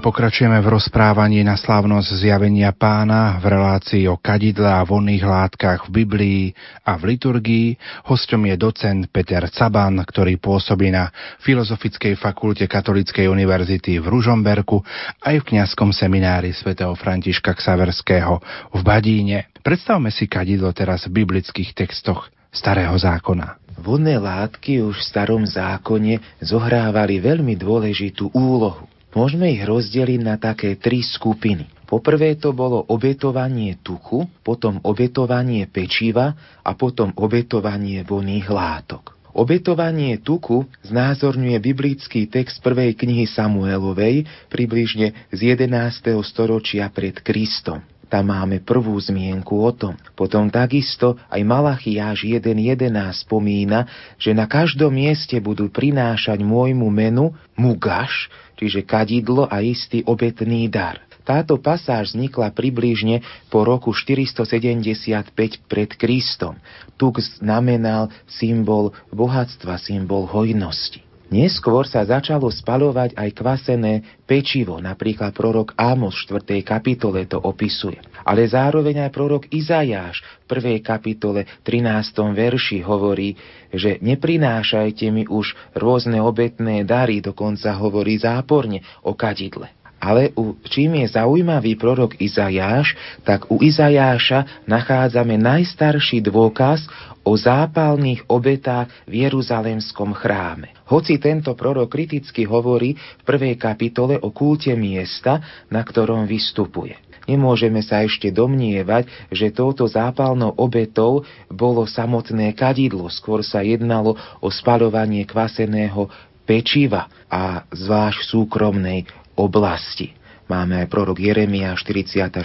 pokračujeme v rozprávaní na slávnosť zjavenia pána v relácii o kadidle a vonných látkach v Biblii a v liturgii. Hosťom je docent Peter Caban, ktorý pôsobí na Filozofickej fakulte Katolíckej univerzity v Ružomberku aj v kňazskom seminári svätého Františka Ksaverského v Badíne. Predstavme si kadidlo teraz v biblických textoch Starého zákona. Vodné látky už v starom zákone zohrávali veľmi dôležitú úlohu. Môžeme ich rozdeliť na také tri skupiny. Poprvé to bolo obetovanie tuchu, potom obetovanie pečiva a potom obetovanie voných látok. Obetovanie tuku znázorňuje biblický text prvej knihy Samuelovej približne z 11. storočia pred Kristom. Tam máme prvú zmienku o tom. Potom takisto aj Malachiáš 1.11 spomína, že na každom mieste budú prinášať môjmu menu mugaš, čiže kadidlo a istý obetný dar. Táto pasáž vznikla približne po roku 475 pred Kristom. Tuk znamenal symbol bohatstva, symbol hojnosti. Neskôr sa začalo spalovať aj kvasené pečivo, napríklad prorok Amos v 4. kapitole to opisuje. Ale zároveň aj prorok Izajáš v 1. kapitole 13. verši hovorí, že neprinášajte mi už rôzne obetné dary, dokonca hovorí záporne o kadidle. Ale u, čím je zaujímavý prorok Izajáš, tak u Izajáša nachádzame najstarší dôkaz o zápalných obetách v Jeruzalemskom chráme. Hoci tento prorok kriticky hovorí v prvej kapitole o kulte miesta, na ktorom vystupuje. Nemôžeme sa ešte domnievať, že touto zápalnou obetou bolo samotné kadidlo, skôr sa jednalo o spalovanie kvaseného pečiva a zvlášť súkromnej oblasti. Máme aj prorok Jeremia, 44.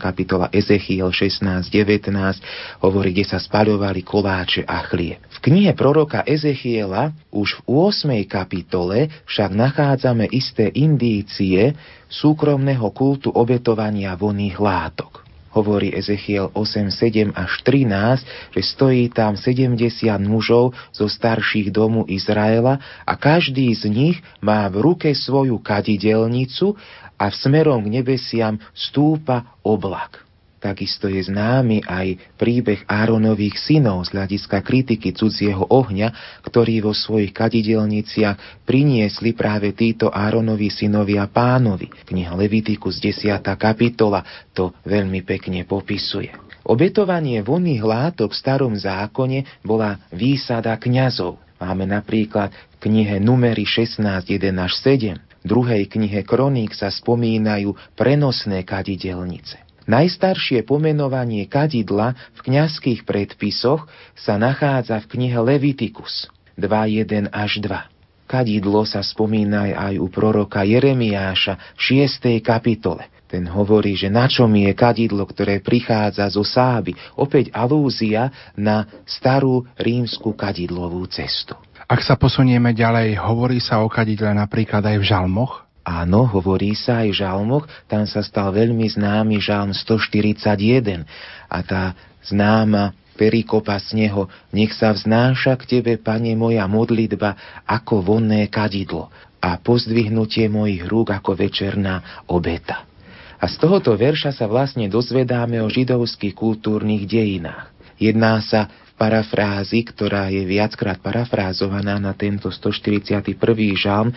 kapitola Ezechiel 16, 19, hovorí, kde sa spaľovali koláče a chlie. V knihe proroka Ezechiela už v 8. kapitole však nachádzame isté indície súkromného kultu obetovania voných látok hovorí Ezechiel 8, 7 až 13, že stojí tam 70 mužov zo starších domu Izraela a každý z nich má v ruke svoju kadidelnicu a v smerom k nebesiam stúpa oblak. Takisto je známy aj príbeh Áronových synov z hľadiska kritiky cudzieho ohňa, ktorý vo svojich kadidelniciach priniesli práve títo Áronovi synovia pánovi. Kniha Levitikus 10. kapitola to veľmi pekne popisuje. Obetovanie vonných látok v starom zákone bola výsada kňazov. Máme napríklad v knihe Numery 16, 1 až 7. V druhej knihe Kroník sa spomínajú prenosné kadidelnice. Najstaršie pomenovanie kadidla v kňazských predpisoch sa nachádza v knihe Levitikus 2.1 až 2. Kadidlo sa spomína aj u proroka Jeremiáša v 6. kapitole. Ten hovorí, že na čom je kadidlo, ktoré prichádza zo Sáby. Opäť alúzia na starú rímsku kadidlovú cestu. Ak sa posunieme ďalej, hovorí sa o kadidle napríklad aj v žalmoch? Áno, hovorí sa aj v žalmoch, tam sa stal veľmi známy žalm 141 a tá známa perikopa z neho, nech sa vznáša k Tebe, Pane, moja modlitba ako vonné kadidlo a pozdvihnutie mojich rúk ako večerná obeta. A z tohoto verša sa vlastne dozvedáme o židovských kultúrnych dejinách. Jedná sa v parafrázi, ktorá je viackrát parafrázovaná na tento 141. žalm,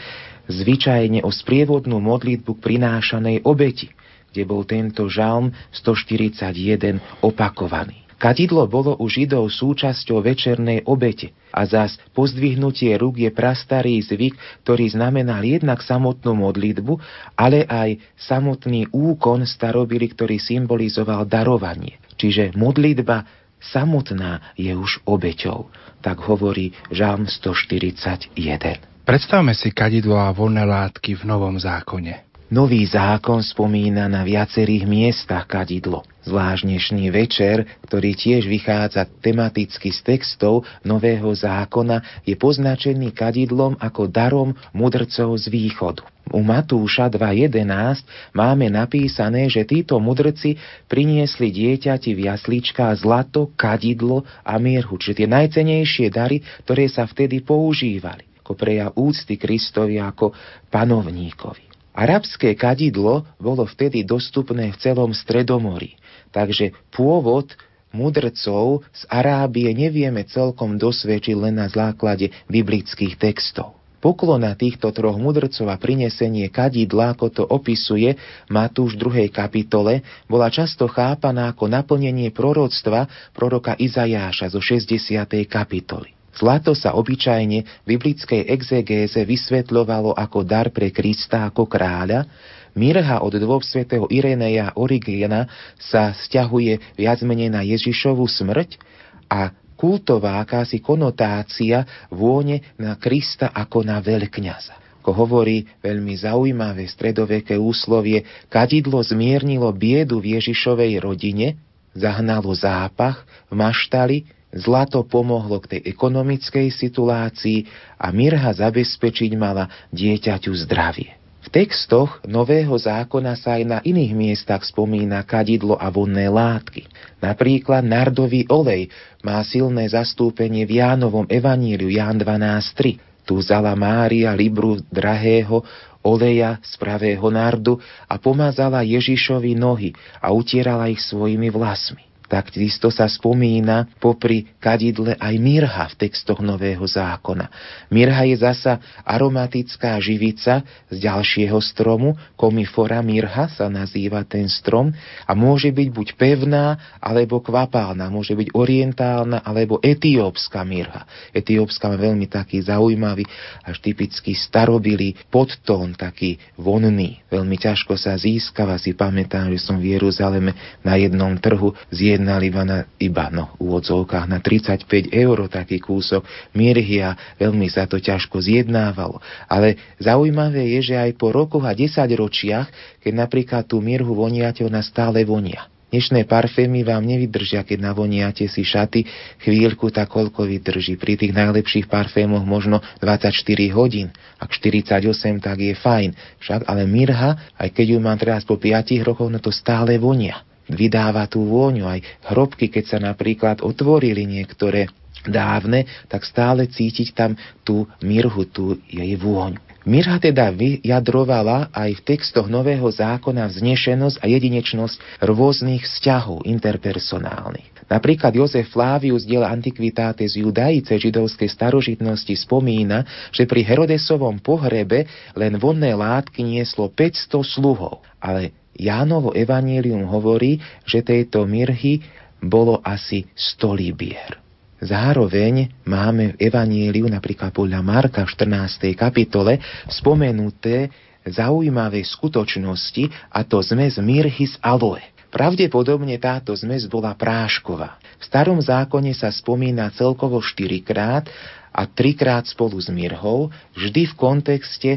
zvyčajne o sprievodnú modlitbu k prinášanej obeti, kde bol tento žalm 141 opakovaný. Kadidlo bolo u Židov súčasťou večernej obete a zas pozdvihnutie rúk je prastarý zvyk, ktorý znamenal jednak samotnú modlitbu, ale aj samotný úkon starobili, ktorý symbolizoval darovanie. Čiže modlitba samotná je už obeťou. Tak hovorí Žalm 141. Predstavme si kadidlo a voľné látky v Novom zákone. Nový zákon spomína na viacerých miestach kadidlo. Zvlášť večer, ktorý tiež vychádza tematicky z textov Nového zákona, je poznačený kadidlom ako darom mudrcov z východu. U Matúša 2.11 máme napísané, že títo mudrci priniesli dieťati v jasličkách zlato, kadidlo a mierhu, čiže tie najcenejšie dary, ktoré sa vtedy používali ako prejav úcty Kristovi ako panovníkovi. Arabské kadidlo bolo vtedy dostupné v celom Stredomori, takže pôvod mudrcov z Arábie nevieme celkom dosvedčiť len na základe biblických textov. Poklona týchto troch mudrcov a prinesenie kadidla, ako to opisuje Matúš 2. kapitole, bola často chápaná ako naplnenie proroctva proroka Izajáša zo 60. kapitoly. Zlato sa obyčajne v biblickej exegéze vysvetľovalo ako dar pre Krista ako kráľa, mirha od dvoch svätého Ireneja Origena sa stiahuje viac menej na Ježišovu smrť a kultová akási konotácia vône na Krista ako na veľkňaza. Ako hovorí veľmi zaujímavé stredoveké úslovie, kadidlo zmiernilo biedu v Ježišovej rodine, zahnalo zápach v maštali, zlato pomohlo k tej ekonomickej situácii a mirha zabezpečiť mala dieťaťu zdravie. V textoch Nového zákona sa aj na iných miestach spomína kadidlo a vonné látky. Napríklad nardový olej má silné zastúpenie v Jánovom evaníliu Ján 12.3. Tu vzala Mária libru drahého oleja z pravého nardu a pomazala Ježišovi nohy a utierala ich svojimi vlasmi. Takisto sa spomína popri kadidle aj mirha v textoch Nového zákona. Mirha je zasa aromatická živica z ďalšieho stromu, komifora mirha sa nazýva ten strom a môže byť buď pevná alebo kvapálna, môže byť orientálna alebo etiópska mirha. Etiópska má veľmi taký zaujímavý, až typický starobilý podtón, taký vonný. Veľmi ťažko sa získava, si pamätám, že som v Jeruzaleme na jednom trhu z vyjednali iba na, iba no, v úvodzovkách na 35 eur taký kúsok mirhy a veľmi sa to ťažko zjednávalo. Ale zaujímavé je, že aj po rokoch a 10 ročiach, keď napríklad tú mirhu voniate, ona stále vonia. Dnešné parfémy vám nevydržia, keď navoniate si šaty chvíľku, tak koľko vydrží. Pri tých najlepších parfémoch možno 24 hodín. Ak 48, tak je fajn. Však ale mirha, aj keď ju mám teraz po 5 rokoch, no to stále vonia vydáva tú vôňu. Aj hrobky, keď sa napríklad otvorili niektoré dávne, tak stále cítiť tam tú mirhu, tú jej vôňu. Mirha teda vyjadrovala aj v textoch Nového zákona vznešenosť a jedinečnosť rôznych vzťahov interpersonálnych. Napríklad Jozef Flavius diela Antiquitate z Judajice židovskej starožitnosti spomína, že pri Herodesovom pohrebe len vonné látky nieslo 500 sluhov, ale Jánovo evanílium hovorí, že tejto mirhy bolo asi 100 libier. Zároveň máme v evaníliu napríklad podľa Marka v 14. kapitole spomenuté zaujímavé skutočnosti a to zmes mirhy z aloe. Pravdepodobne táto zmes bola prášková. V starom zákone sa spomína celkovo 4 krát a trikrát spolu s mirhou, vždy v kontexte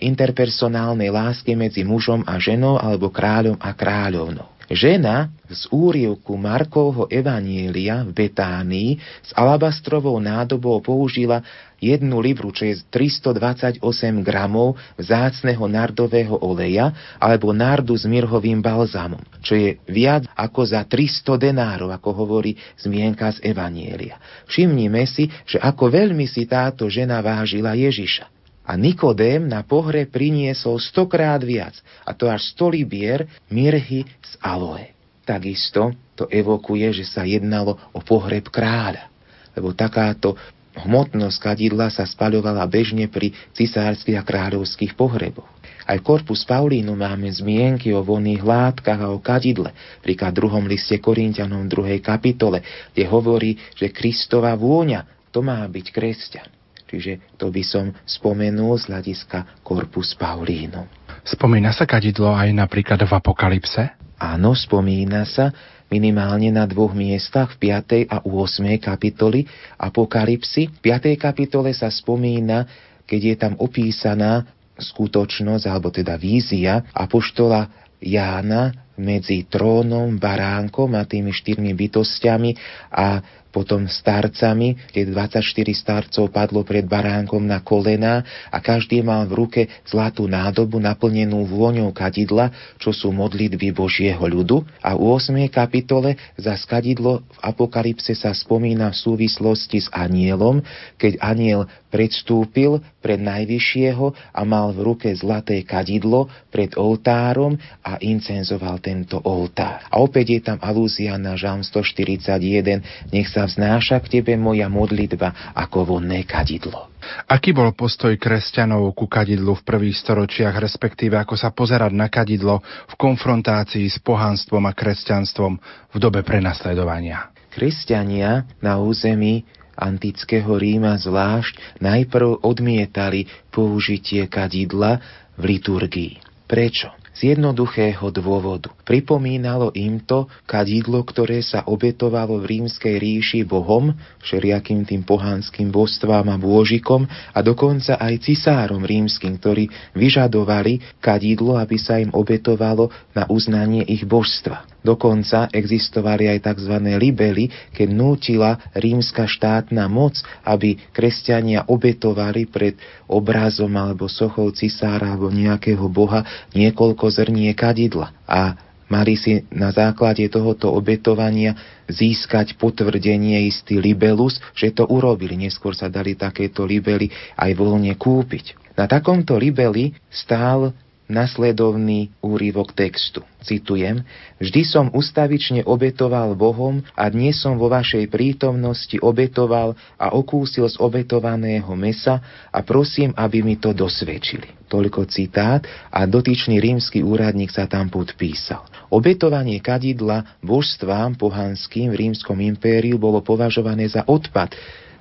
interpersonálnej lásky medzi mužom a ženou alebo kráľom a kráľovnou. Žena z úrievku Markovho Evanielia v Betánii s alabastrovou nádobou použila jednu libru, čo je 328 gramov vzácneho nardového oleja alebo nardu s mirhovým balzamom, čo je viac ako za 300 denárov, ako hovorí zmienka z Evanielia. Všimnime si, že ako veľmi si táto žena vážila Ježiša. A Nikodém na pohre priniesol stokrát viac, a to až 100 libier mirhy z aloe. Takisto to evokuje, že sa jednalo o pohreb kráľa, lebo takáto hmotnosť kadidla sa spaľovala bežne pri cisárskych a kráľovských pohreboch. Aj Korpus Paulínu máme zmienky o vonných látkach a o kadidle, príklad druhom liste Korintianom 2. kapitole, kde hovorí, že Kristova vôňa to má byť kresťan. Čiže to by som spomenul z hľadiska Corpus Paulínu. Spomína sa kadidlo aj napríklad v Apokalypse? Áno, spomína sa minimálne na dvoch miestach v 5. a 8. kapitoli Apokalypsy. V 5. kapitole sa spomína, keď je tam opísaná skutočnosť, alebo teda vízia Apoštola Jána medzi trónom, baránkom a tými štyrmi bytostiami a potom starcami, keď 24 starcov padlo pred baránkom na kolena a každý mal v ruke zlatú nádobu naplnenú vôňou kadidla, čo sú modlitby Božieho ľudu. A v 8. kapitole za skadidlo v Apokalypse sa spomína v súvislosti s anielom, keď aniel predstúpil pred Najvyššieho a mal v ruke zlaté kadidlo pred oltárom a incenzoval tento oltár. A opäť je tam alúzia na Žám 141, nech sa vznáša k tebe moja modlitba ako vonné kadidlo. Aký bol postoj kresťanov ku kadidlu v prvých storočiach, respektíve ako sa pozerať na kadidlo v konfrontácii s pohanstvom a kresťanstvom v dobe prenasledovania? Kresťania na území antického Ríma zvlášť najprv odmietali použitie kadidla v liturgii. Prečo? Z jednoduchého dôvodu. Pripomínalo im to kadidlo, ktoré sa obetovalo v rímskej ríši bohom, všelijakým tým pohanským božstvám a bôžikom a dokonca aj cisárom rímským, ktorí vyžadovali kadidlo, aby sa im obetovalo na uznanie ich božstva. Dokonca existovali aj tzv. libely, keď nútila rímska štátna moc, aby kresťania obetovali pred obrazom alebo sochou cisára alebo nejakého boha niekoľko zrnie kadidla. A mali si na základe tohoto obetovania získať potvrdenie istý libelus, že to urobili. Neskôr sa dali takéto libely aj voľne kúpiť. Na takomto libeli stál nasledovný úrivok textu. Citujem, vždy som ustavične obetoval Bohom a dnes som vo vašej prítomnosti obetoval a okúsil z obetovaného mesa a prosím, aby mi to dosvedčili. Toľko citát a dotyčný rímsky úradník sa tam podpísal. Obetovanie kadidla božstvám pohanským v rímskom impériu bolo považované za odpad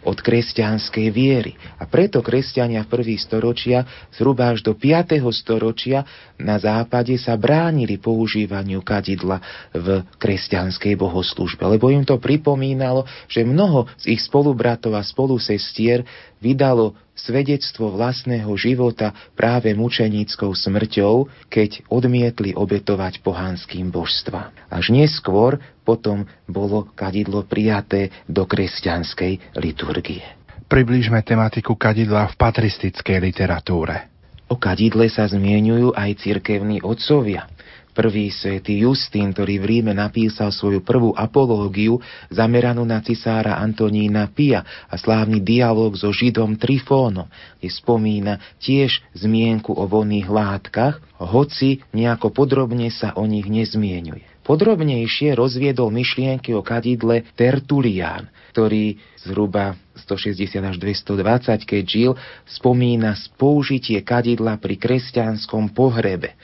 od kresťanskej viery. A preto kresťania v prvých storočia, zhruba až do 5. storočia na západe sa bránili používaniu kadidla v kresťanskej bohoslužbe, lebo im to pripomínalo, že mnoho z ich spolubratov a spolusestier vydalo svedectvo vlastného života práve mučeníckou smrťou, keď odmietli obetovať pohanským božstva. Až neskôr potom bolo kadidlo prijaté do kresťanskej liturgie. Priblížme tematiku kadidla v patristickej literatúre. O kadidle sa zmienujú aj cirkevní otcovia. Prvý svätý Justín, ktorý v Ríme napísal svoju prvú apológiu zameranú na cisára Antonína Pia a slávny dialog so Židom Trifónom, kde spomína tiež zmienku o vonných látkach, hoci nejako podrobne sa o nich nezmienuje. Podrobnejšie rozviedol myšlienky o kadidle Tertulián, ktorý zhruba 160 až 220, keď žil, spomína použitie kadidla pri kresťanskom pohrebe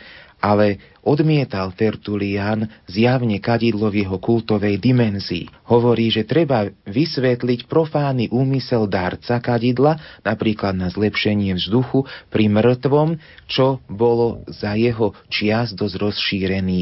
ale odmietal Tertulian zjavne kadidlo v jeho kultovej dimenzii. Hovorí, že treba vysvetliť profánny úmysel darca kadidla, napríklad na zlepšenie vzduchu pri mŕtvom, čo bolo za jeho čias dosť rozšírený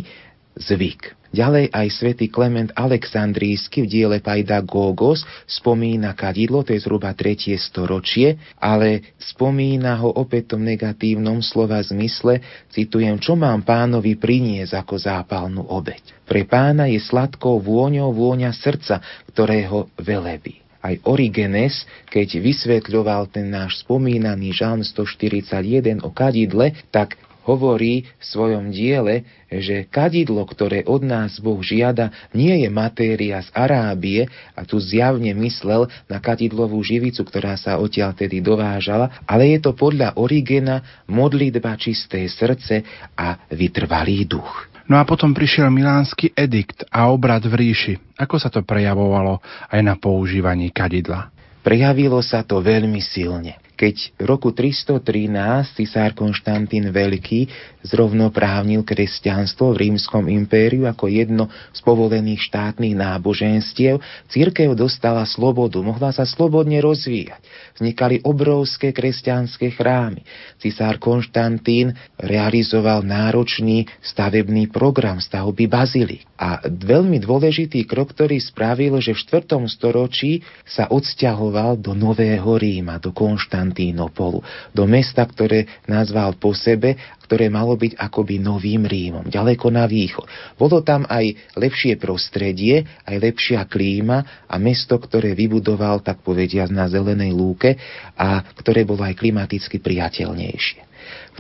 zvyk. Ďalej aj svätý Klement Aleksandrísky v diele Gogos spomína kadidlo, to je zhruba 3. storočie, ale spomína ho opäť v negatívnom slova zmysle, citujem, čo mám pánovi priniesť ako zápalnú obeď. Pre pána je sladkou vôňou vôňa srdca, ktorého velebí. Aj Origenes, keď vysvetľoval ten náš spomínaný žalm 141 o kadidle, tak hovorí v svojom diele, že kadidlo, ktoré od nás Boh žiada, nie je matéria z Arábie, a tu zjavne myslel na kadidlovú živicu, ktorá sa odtiaľ tedy dovážala, ale je to podľa Origena modlitba čisté srdce a vytrvalý duch. No a potom prišiel milánsky edikt a obrad v ríši. Ako sa to prejavovalo aj na používaní kadidla? Prejavilo sa to veľmi silne keď v roku 313 cisár Konštantín Veľký zrovnoprávnil kresťanstvo v rímskom impériu ako jedno z povolených štátnych náboženstiev, církev dostala slobodu, mohla sa slobodne rozvíjať. Vznikali obrovské kresťanské chrámy. Cisár Konštantín realizoval náročný stavebný program stavby bazily. A veľmi dôležitý krok, ktorý spravil, že v 4. storočí sa odsťahoval do Nového Ríma, do Konštantína Konštantínopolu, do mesta, ktoré nazval po sebe, ktoré malo byť akoby novým Rímom, ďaleko na východ. Bolo tam aj lepšie prostredie, aj lepšia klíma a mesto, ktoré vybudoval, tak povediať, na zelenej lúke a ktoré bolo aj klimaticky priateľnejšie.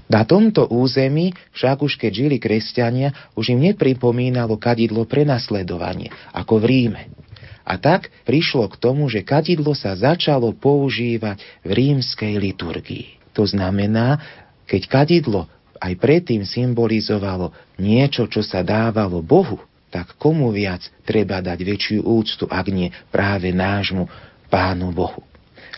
Na tomto území, však už keď žili kresťania, už im nepripomínalo kadidlo prenasledovanie, ako v Ríme. A tak prišlo k tomu, že kadidlo sa začalo používať v rímskej liturgii. To znamená, keď kadidlo aj predtým symbolizovalo niečo, čo sa dávalo Bohu, tak komu viac treba dať väčšiu úctu, ak nie práve nášmu Pánu Bohu.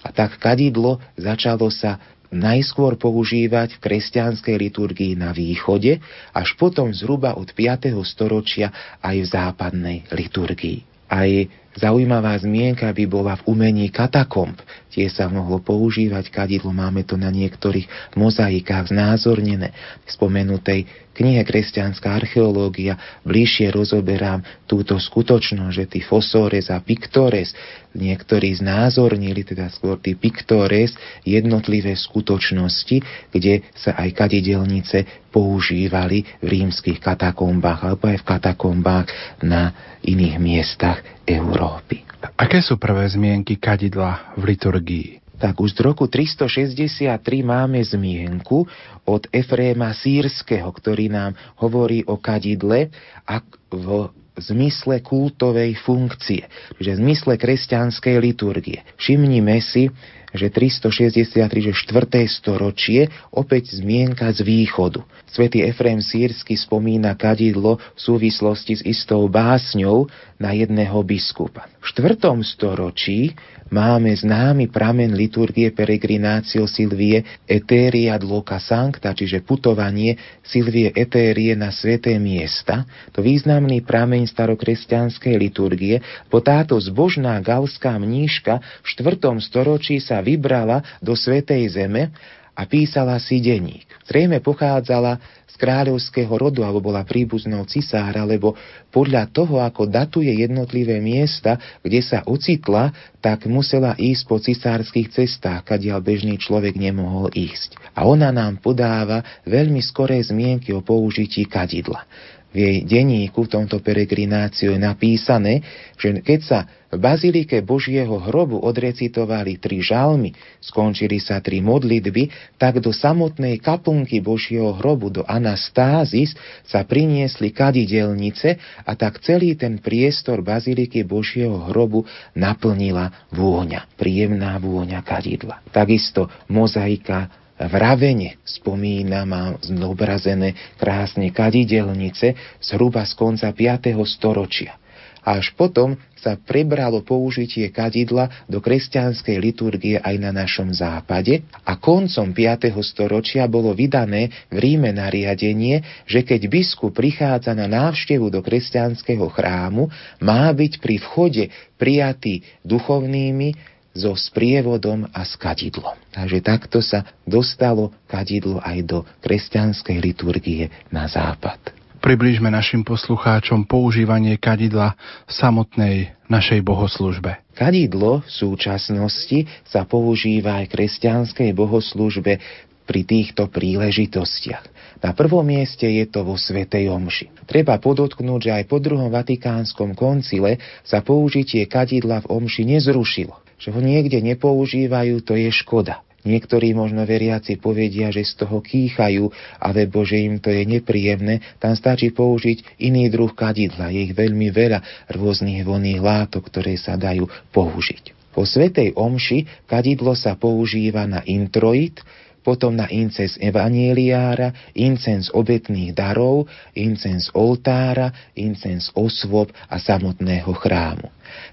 A tak kadidlo začalo sa najskôr používať v kresťanskej liturgii na východe, až potom zhruba od 5. storočia aj v západnej liturgii. Aj Zaujímavá zmienka by bola v umení katakomb. Tie sa mohlo používať kadidlo, máme to na niektorých mozaikách znázornené. V spomenutej knihe Kresťanská archeológia bližšie rozoberám túto skutočnosť, že tí fosores a pictores niektorí znázornili, teda skôr tí pictores, jednotlivé skutočnosti, kde sa aj kadidelnice používali v rímskych katakombách alebo aj v katakombách na iných miestach Európy. Aké sú prvé zmienky kadidla v liturgii? tak už z roku 363 máme zmienku od Efréma Sýrskeho, ktorý nám hovorí o kadidle a v zmysle kultovej funkcie, čiže v zmysle kresťanskej liturgie. Všimnime si, že 363, že 4. storočie, opäť zmienka z východu. Svetý Efrem Sírsky spomína kadidlo v súvislosti s istou básňou na jedného biskupa. V 4. storočí máme známy pramen liturgie Peregrinácio Silvie Eteria Loca Sancta, čiže putovanie Silvie Eterie na sveté miesta. To významný prameň starokresťanskej liturgie, po táto zbožná galská mníška v 4. storočí sa vybrala do Svetej Zeme a písala si denník. Zrejme pochádzala z kráľovského rodu alebo bola príbuznou cisára, lebo podľa toho, ako datuje jednotlivé miesta, kde sa ocitla, tak musela ísť po cisárskych cestách, kadiaľ bežný človek nemohol ísť. A ona nám podáva veľmi skoré zmienky o použití kadidla v jej denníku, v tomto peregrináciu je napísané, že keď sa v bazilike Božieho hrobu odrecitovali tri žalmy, skončili sa tri modlitby, tak do samotnej kaplnky Božieho hrobu, do Anastázis, sa priniesli kadidelnice a tak celý ten priestor baziliky Božieho hrobu naplnila vôňa, príjemná vôňa kadidla. Takisto mozaika v Ravene spomína, má zobrazené krásne kadidelnice zhruba z konca 5. storočia. A až potom sa prebralo použitie kadidla do kresťanskej liturgie aj na našom západe a koncom 5. storočia bolo vydané v Ríme nariadenie, že keď biskup prichádza na návštevu do kresťanského chrámu, má byť pri vchode prijatý duchovnými so sprievodom a s kadidlom. Takže takto sa dostalo kadidlo aj do kresťanskej liturgie na západ. Približme našim poslucháčom používanie kadidla v samotnej našej bohoslužbe. Kadidlo v súčasnosti sa používa aj kresťanskej bohoslužbe pri týchto príležitostiach. Na prvom mieste je to vo Svetej Omši. Treba podotknúť, že aj po druhom Vatikánskom koncile sa použitie kadidla v Omši nezrušilo že ho niekde nepoužívajú, to je škoda. Niektorí možno veriaci povedia, že z toho kýchajú, alebo že im to je nepríjemné, tam stačí použiť iný druh kadidla. Je ich veľmi veľa rôznych voných látok, ktoré sa dajú použiť. Po Svetej Omši kadidlo sa používa na introit, potom na incens evanieliára, incens obetných darov, incens oltára, incens osôb a samotného chrámu.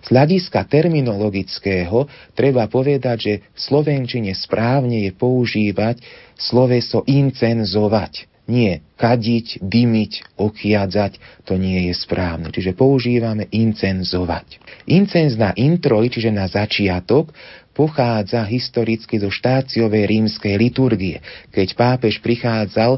Z hľadiska terminologického treba povedať, že v slovenčine správne je používať sloveso incenzovať. Nie kadiť, dymiť, okiadzať, to nie je správne. Čiže používame incenzovať. Incenz na introj, čiže na začiatok, pochádza historicky zo štáciovej rímskej liturgie, keď pápež prichádzal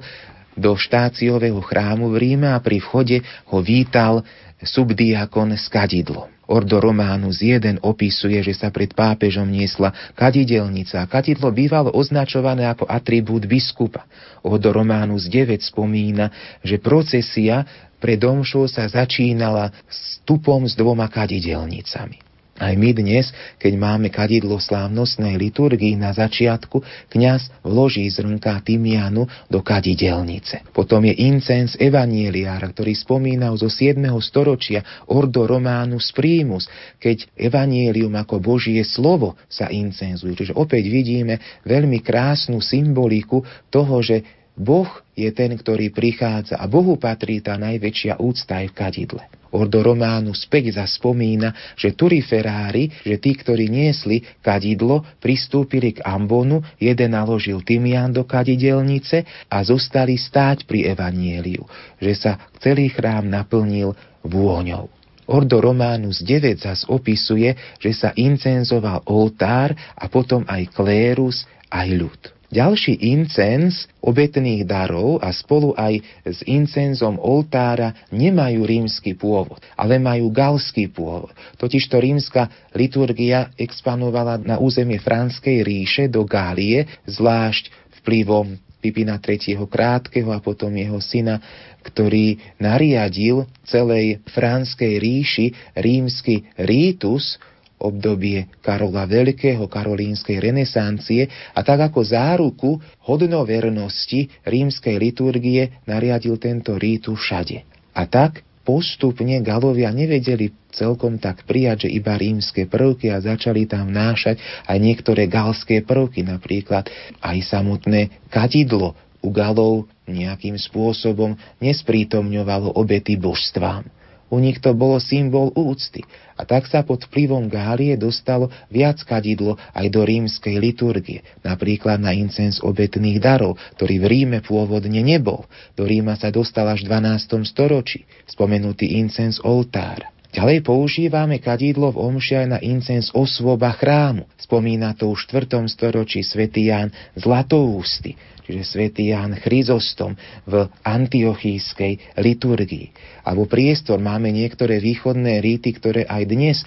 do štáciového chrámu v Ríme a pri vchode ho vítal subdiakon s kadidlom. Ordo Románus 1 opisuje, že sa pred pápežom niesla kadidelnica. Kadidlo bývalo označované ako atribút biskupa. Ordo Románus 9 spomína, že procesia pre domšou sa začínala stupom s dvoma kadidelnicami. Aj my dnes, keď máme kadidlo slávnostnej liturgii na začiatku, kňaz vloží zrnká tymianu do kadidelnice. Potom je incens evanieliára, ktorý spomína zo 7. storočia Ordo Románus Primus, keď evanielium ako Božie slovo sa incenzuje. Čiže opäť vidíme veľmi krásnu symboliku toho, že Boh je ten, ktorý prichádza a Bohu patrí tá najväčšia úcta aj v kadidle. Ordo Románu späť zaspomína, že Turiferári, že tí, ktorí niesli kadidlo, pristúpili k ambonu, jeden naložil tymian do kadidelnice a zostali stáť pri evanieliu, že sa celý chrám naplnil vôňou. Ordo Románus 9 zas opisuje, že sa incenzoval oltár a potom aj klérus, aj ľud. Ďalší incens obetných darov a spolu aj s incenzom oltára nemajú rímsky pôvod, ale majú galský pôvod. Totižto rímska liturgia expanovala na územie Franskej ríše do Gálie, zvlášť vplyvom Pipina III. krátkeho a potom jeho syna, ktorý nariadil celej Franskej ríši rímsky rítus, obdobie Karola Veľkého, karolínskej renesancie a tak ako záruku hodnovernosti rímskej liturgie nariadil tento rítu všade. A tak postupne Galovia nevedeli celkom tak prijať, že iba rímske prvky a začali tam nášať aj niektoré galské prvky, napríklad aj samotné kadidlo u Galov nejakým spôsobom nesprítomňovalo obety božstvám. U nich to bolo symbol úcty. A tak sa pod vplyvom Gálie dostalo viac kadidlo aj do rímskej liturgie, napríklad na incens obetných darov, ktorý v Ríme pôvodne nebol. Do Ríma sa dostal až v 12. storočí, spomenutý incens oltára. Ďalej používame kadidlo v omši aj na incens osvoba chrámu. Spomína to už v 4. storočí svätý Ján Zlatoústy čiže svätý Ján Chryzostom v antiochískej liturgii. A vo priestor máme niektoré východné ríty, ktoré aj dnes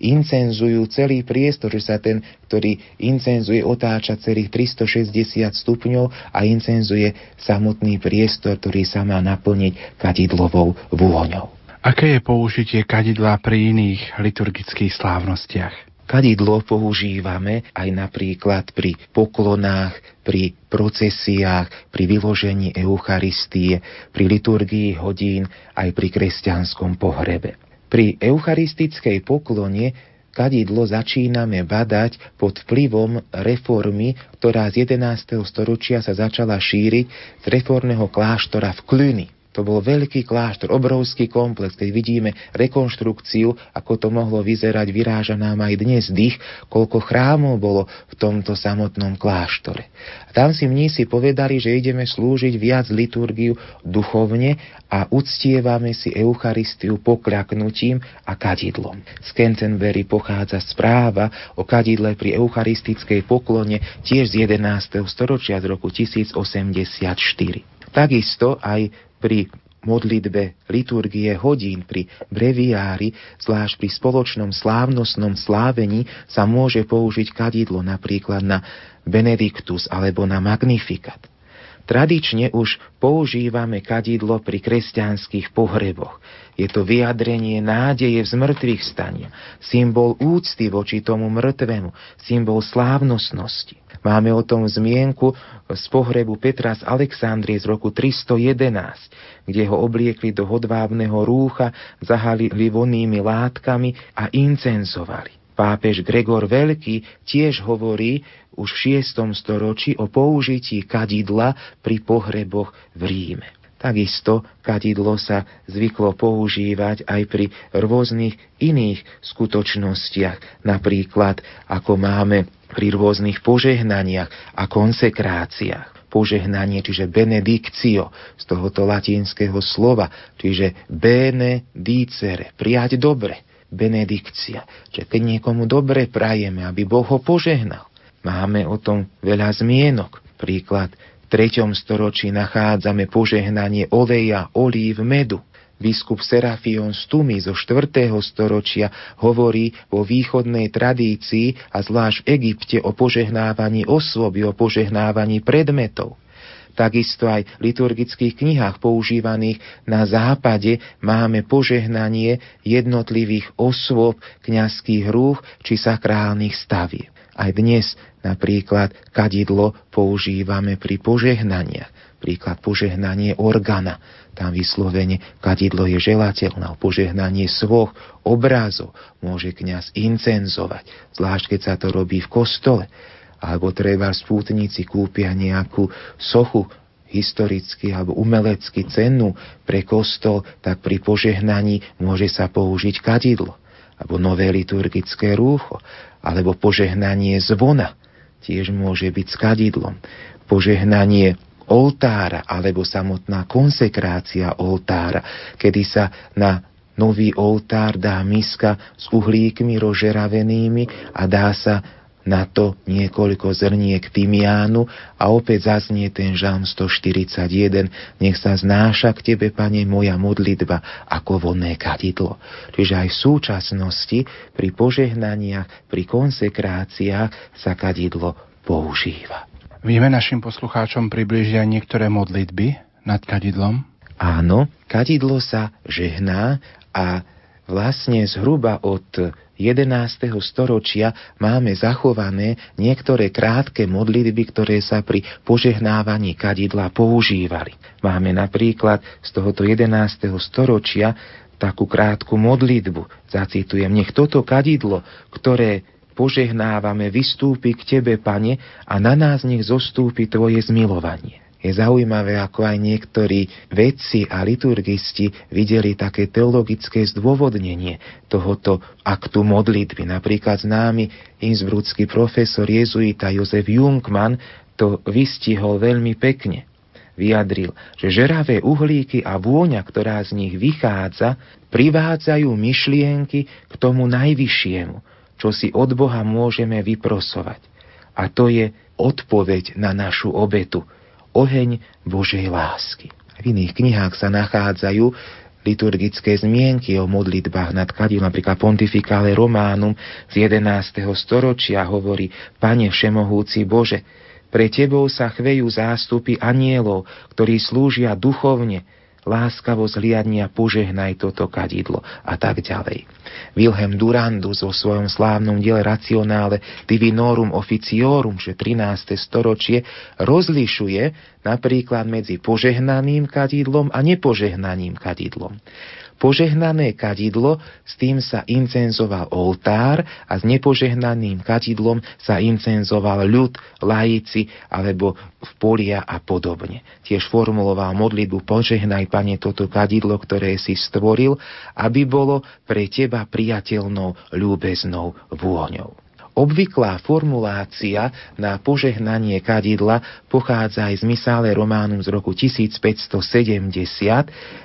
incenzujú celý priestor, že sa ten, ktorý incenzuje, otáča celých 360 stupňov a incenzuje samotný priestor, ktorý sa má naplniť kadidlovou vôňou. Aké je použitie kadidla pri iných liturgických slávnostiach? Kadidlo používame aj napríklad pri poklonách, pri procesiách, pri vyložení Eucharistie, pri liturgii hodín, aj pri kresťanskom pohrebe. Pri eucharistickej poklone kadidlo začíname badať pod vplyvom reformy, ktorá z 11. storočia sa začala šíriť z reformného kláštora v Cluny to bol veľký kláštor, obrovský komplex, keď vidíme rekonštrukciu, ako to mohlo vyzerať, vyráža nám aj dnes dých, koľko chrámov bolo v tomto samotnom kláštore. A tam si mnísi povedali, že ideme slúžiť viac liturgiu duchovne a uctievame si Eucharistiu pokľaknutím a kadidlom. Z Canterbury pochádza správa o kadidle pri eucharistickej poklone tiež z 11. storočia z roku 1084. Takisto aj pri modlitbe liturgie hodín pri breviári, zvlášť pri spoločnom slávnostnom slávení, sa môže použiť kadidlo napríklad na Benediktus alebo na Magnifikat. Tradične už používame kadidlo pri kresťanských pohreboch. Je to vyjadrenie nádeje v zmrtvých stania, symbol úcty voči tomu mŕtvemu, symbol slávnostnosti. Máme o tom zmienku z pohrebu Petra z Alexandrie z roku 311, kde ho obliekli do hodvábneho rúcha, zahalili vonnými látkami a incenzovali. Pápež Gregor Veľký tiež hovorí už v 6. storočí o použití kadidla pri pohreboch v Ríme. Takisto kadidlo sa zvyklo používať aj pri rôznych iných skutočnostiach, napríklad ako máme pri rôznych požehnaniach a konsekráciách. Požehnanie, čiže benedikcio, z tohoto latinského slova, čiže bene dicere, prijať dobre, benedikcia. Čiže keď niekomu dobre prajeme, aby Boh ho požehnal. Máme o tom veľa zmienok. Príklad, 3. storočí nachádzame požehnanie oleja, olív, medu. Biskup Serafion Stumi zo 4. storočia hovorí vo východnej tradícii a zvlášť v Egypte o požehnávaní osôb, o požehnávaní predmetov. Takisto aj v liturgických knihách používaných na západe máme požehnanie jednotlivých osôb, kňazských rúch či sakrálnych stavieb. Aj dnes napríklad kadidlo používame pri požehnaniach. Príklad požehnanie organa. Tam vyslovene kadidlo je želateľné. Požehnanie svoch, obrazov môže kňaz incenzovať, zvlášť keď sa to robí v kostole alebo treba spútnici kúpia nejakú sochu historicky alebo umelecky cenu pre kostol, tak pri požehnaní môže sa použiť kadidlo alebo nové liturgické rúcho, alebo požehnanie zvona tiež môže byť s kadidlom. Požehnanie oltára alebo samotná konsekrácia oltára, kedy sa na nový oltár dá miska s uhlíkmi rozžeravenými a dá sa na to niekoľko zrniek tymiánu a opäť zaznie ten žalm 141. Nech sa znáša k Tebe, Pane, moja modlitba ako vonné kadidlo. Čiže aj v súčasnosti pri požehnaniach, pri konsekráciách sa kadidlo používa. Vieme našim poslucháčom približiť aj niektoré modlitby nad kadidlom? Áno, kadidlo sa žehná a vlastne zhruba od 11. storočia máme zachované niektoré krátke modlitby, ktoré sa pri požehnávaní kadidla používali. Máme napríklad z tohoto 11. storočia takú krátku modlitbu. Zacitujem, nech toto kadidlo, ktoré požehnávame, vystúpi k Tebe, Pane, a na nás nech zostúpi Tvoje zmilovanie je zaujímavé, ako aj niektorí vedci a liturgisti videli také teologické zdôvodnenie tohoto aktu modlitby. Napríklad známy innsbrucký profesor jezuita Jozef Jungmann to vystihol veľmi pekne. Vyjadril, že žeravé uhlíky a vôňa, ktorá z nich vychádza, privádzajú myšlienky k tomu najvyššiemu, čo si od Boha môžeme vyprosovať. A to je odpoveď na našu obetu, oheň Božej lásky. V iných knihách sa nachádzajú liturgické zmienky o modlitbách nad kadil, napríklad Pontificale Románum z 11. storočia hovorí Pane Všemohúci Bože, pre Tebou sa chvejú zástupy anielov, ktorí slúžia duchovne, láskavo zliadnia požehnaj toto kadidlo a tak ďalej. Wilhelm Durandus vo svojom slávnom diele Racionále Divinorum Officiorum, že 13. storočie, rozlišuje napríklad medzi požehnaným kadidlom a nepožehnaným kadidlom. Požehnané kadidlo, s tým sa incenzoval oltár a s nepožehnaným kadidlom sa incenzoval ľud, lajici alebo v polia a podobne. Tiež formuloval modlitbu Požehnaj, Pane, toto kadidlo, ktoré si stvoril, aby bolo pre teba priateľnou, ľúbeznou vôňou. Obvyklá formulácia na požehnanie kadidla pochádza aj z misále Románum z roku 1570,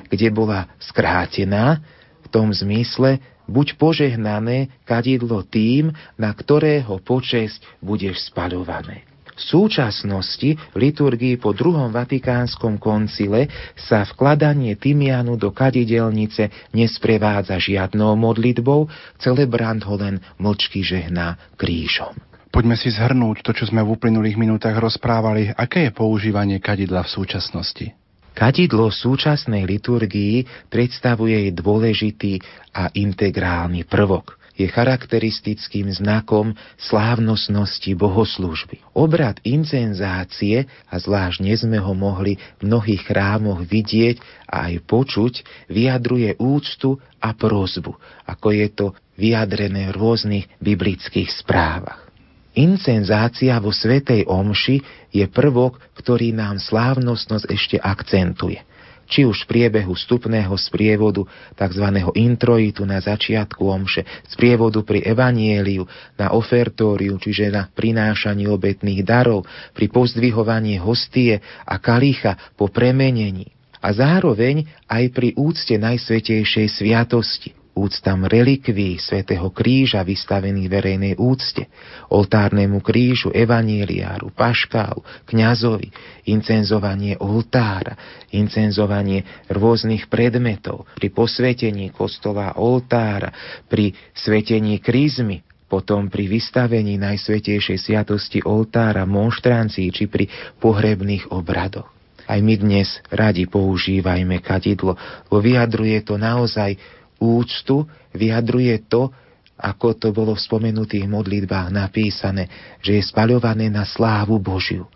kde bola skrátená v tom zmysle, buď požehnané kadidlo tým, na ktorého počesť budeš spaľované. V súčasnosti v liturgii po druhom vatikánskom koncile sa vkladanie tymianu do kadidelnice nesprevádza žiadnou modlitbou, celebrant ho len mlčky žehná krížom. Poďme si zhrnúť to, čo sme v uplynulých minútach rozprávali. Aké je používanie kadidla v súčasnosti? Kadidlo v súčasnej liturgii predstavuje jej dôležitý a integrálny prvok je charakteristickým znakom slávnostnosti bohoslúžby. Obrad incenzácie, a zvlášť dnes sme ho mohli v mnohých chrámoch vidieť a aj počuť, vyjadruje úctu a prozbu, ako je to vyjadrené v rôznych biblických správach. Incenzácia vo Svetej Omši je prvok, ktorý nám slávnostnosť ešte akcentuje – či už v priebehu vstupného sprievodu tzv. introitu na začiatku omše, sprievodu pri evanieliu, na ofertóriu, čiže na prinášaní obetných darov, pri pozdvihovaní hostie a kalicha po premenení a zároveň aj pri úcte Najsvetejšej sviatosti. Úctam relikví svätého kríža vystavených verejnej úcte, oltárnemu krížu, evanieliáru, paškálu, kňazovi, incenzovanie oltára, incenzovanie rôznych predmetov, pri posvetení kostola oltára, pri svetení krízmy, potom pri vystavení Najsvetejšej sviatosti oltára, monštrancii či pri pohrebných obradoch. Aj my dnes radi používajme kadidlo, lebo vyjadruje to naozaj úctu, vyjadruje to, ako to bolo v spomenutých modlitbách napísané, že je spaľované na slávu Božiu.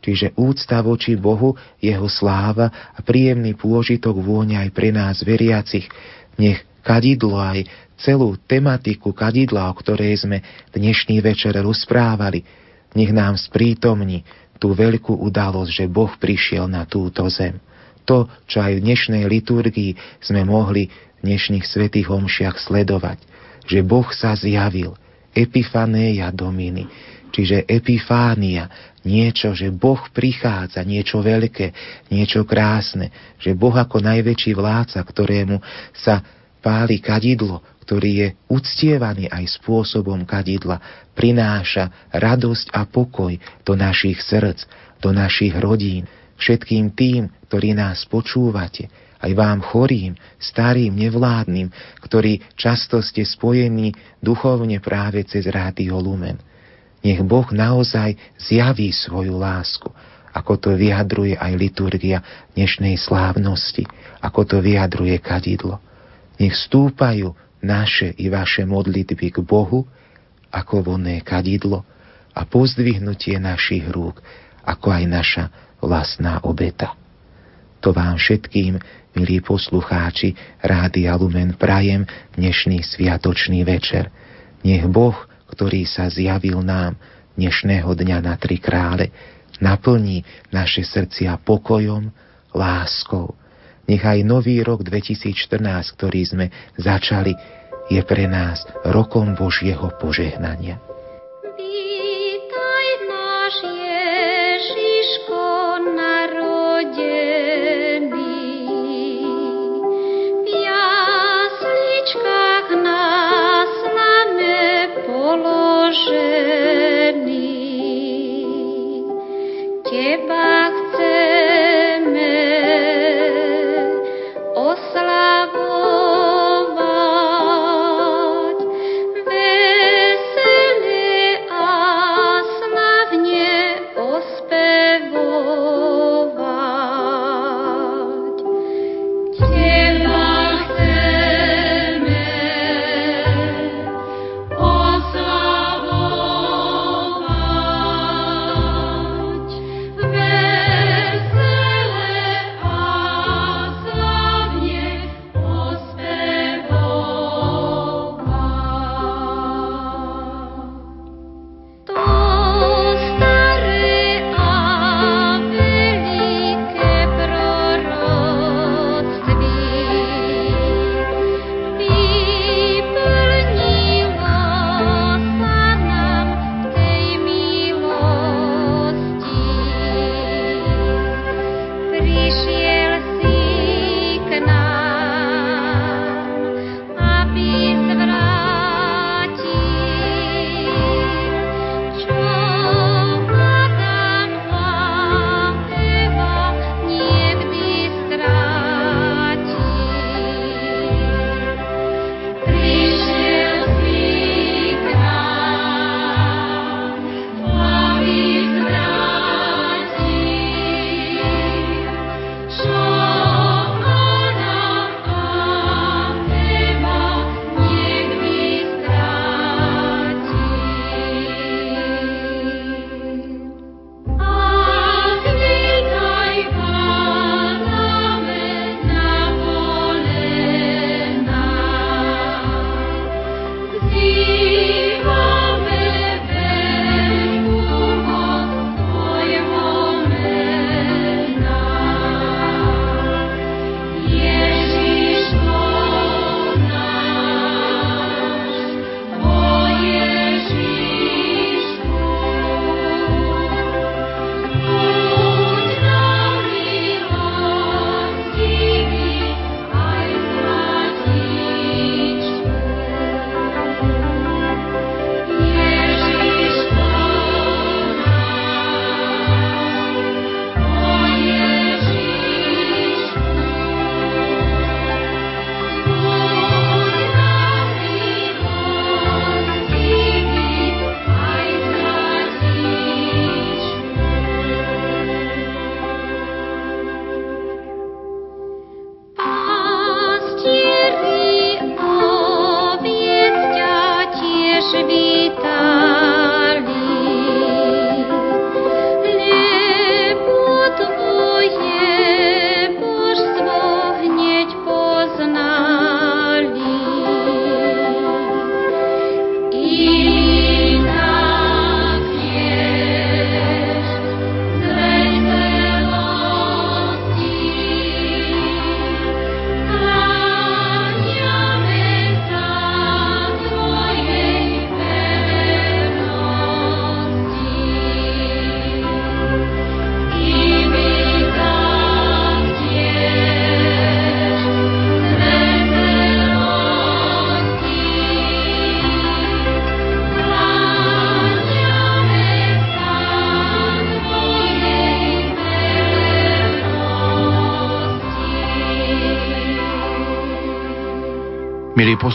Čiže úcta voči Bohu, jeho sláva a príjemný pôžitok vôňa aj pre nás veriacich. Nech kadidlo aj celú tematiku kadidla, o ktorej sme dnešný večer rozprávali, nech nám sprítomní tú veľkú udalosť, že Boh prišiel na túto zem. To, čo aj v dnešnej liturgii sme mohli dnešných svetých homšiach sledovať, že Boh sa zjavil, epifanéja dominy, čiže epifánia, niečo, že Boh prichádza, niečo veľké, niečo krásne, že Boh ako najväčší vládca, ktorému sa páli kadidlo, ktorý je uctievaný aj spôsobom kadidla, prináša radosť a pokoj do našich srdc, do našich rodín, všetkým tým, ktorí nás počúvate, aj vám chorým, starým, nevládnym, ktorí často ste spojení duchovne práve cez rádio Lumen. Nech Boh naozaj zjaví svoju lásku, ako to vyjadruje aj liturgia dnešnej slávnosti, ako to vyjadruje kadidlo. Nech stúpajú naše i vaše modlitby k Bohu ako vonné kadidlo a pozdvihnutie našich rúk ako aj naša vlastná obeta. To vám všetkým, milí poslucháči, Rádia Lumen prajem dnešný sviatočný večer. Nech Boh, ktorý sa zjavil nám dnešného dňa na tri krále, naplní naše srdcia pokojom, láskou nech aj nový rok 2014, ktorý sme začali, je pre nás rokom Božieho požehnania.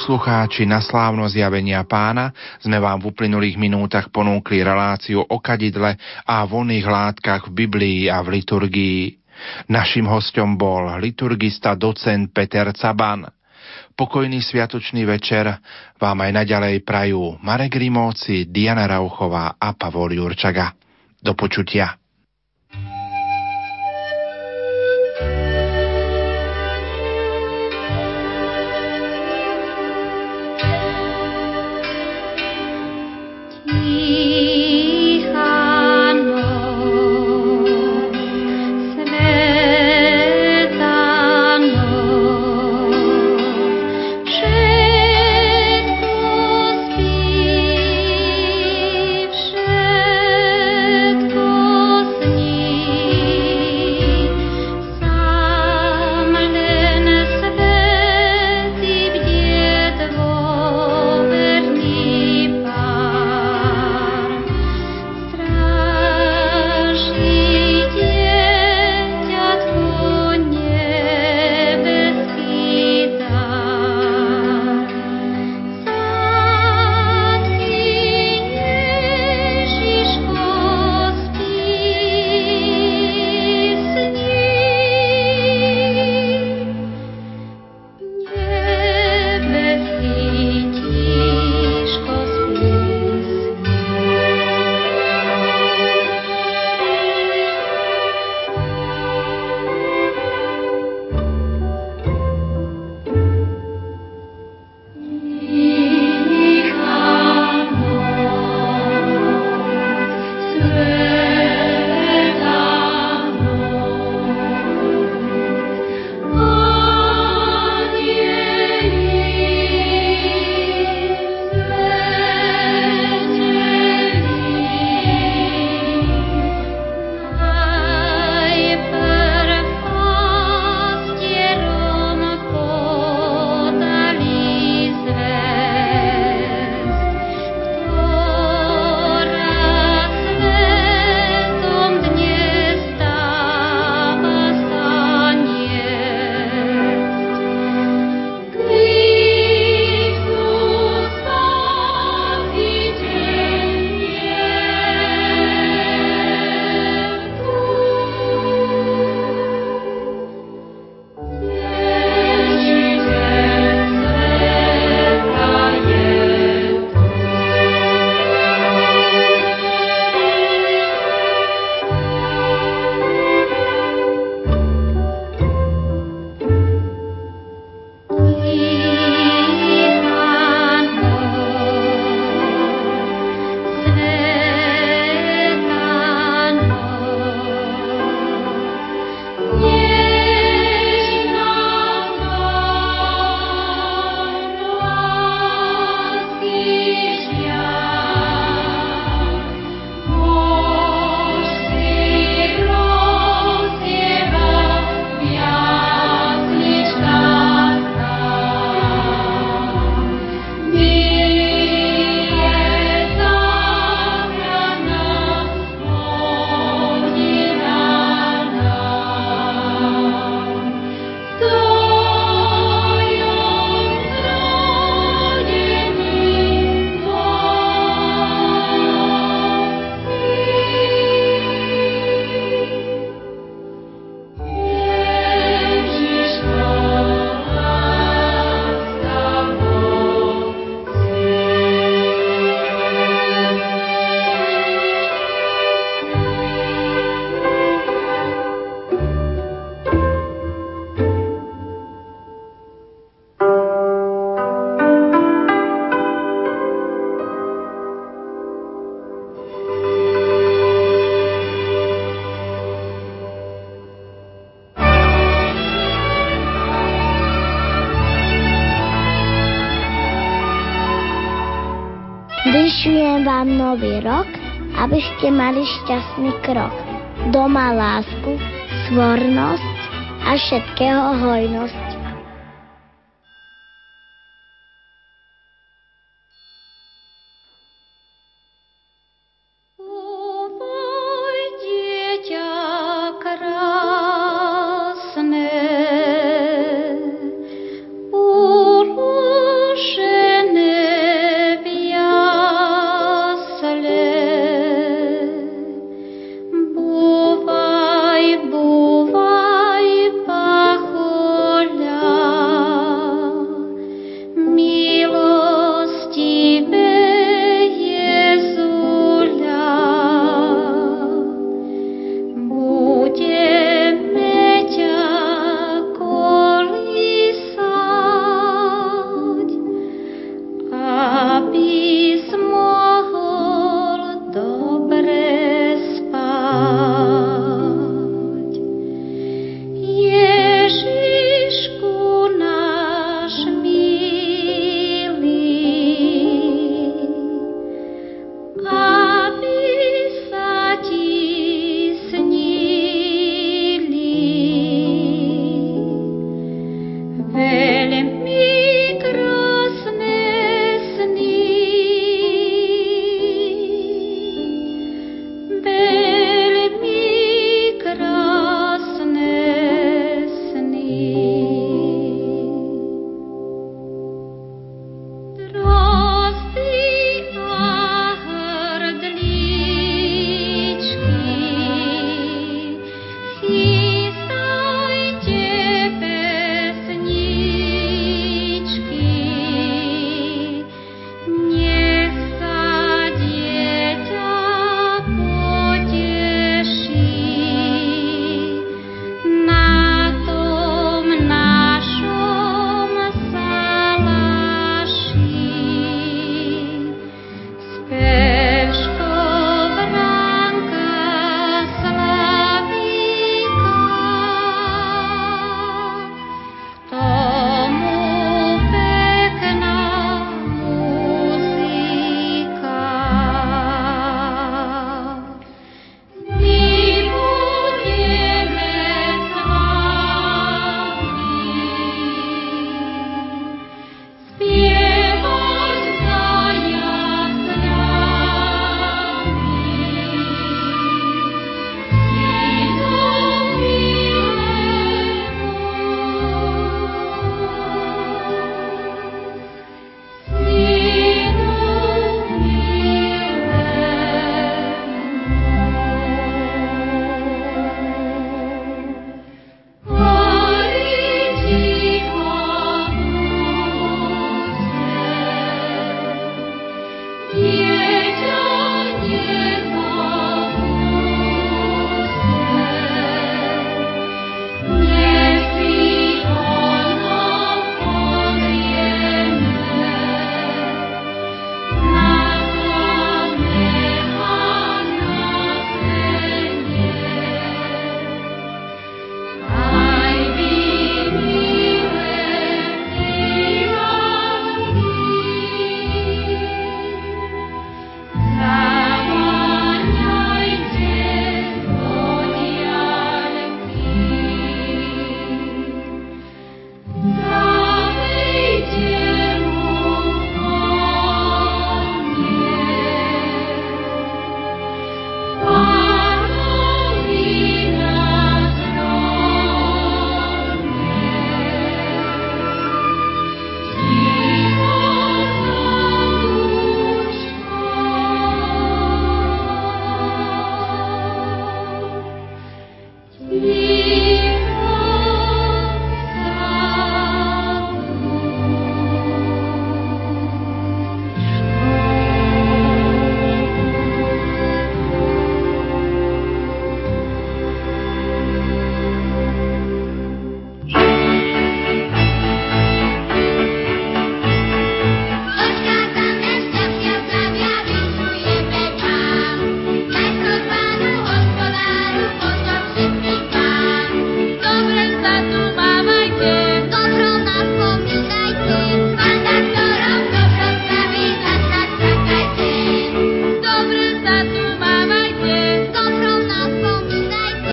Poslucháči, na slávno zjavenia pána sme vám v uplynulých minútach ponúkli reláciu o kadidle a voľných látkach v Biblii a v liturgii. Našim hostom bol liturgista docent Peter Caban. Pokojný sviatočný večer vám aj naďalej prajú Marek Rimóci, Diana Rauchová a Pavol Jurčaga. Do počutia. Ste mali šťastný krok. Doma lásku, svornosť a všetkého hojnosť.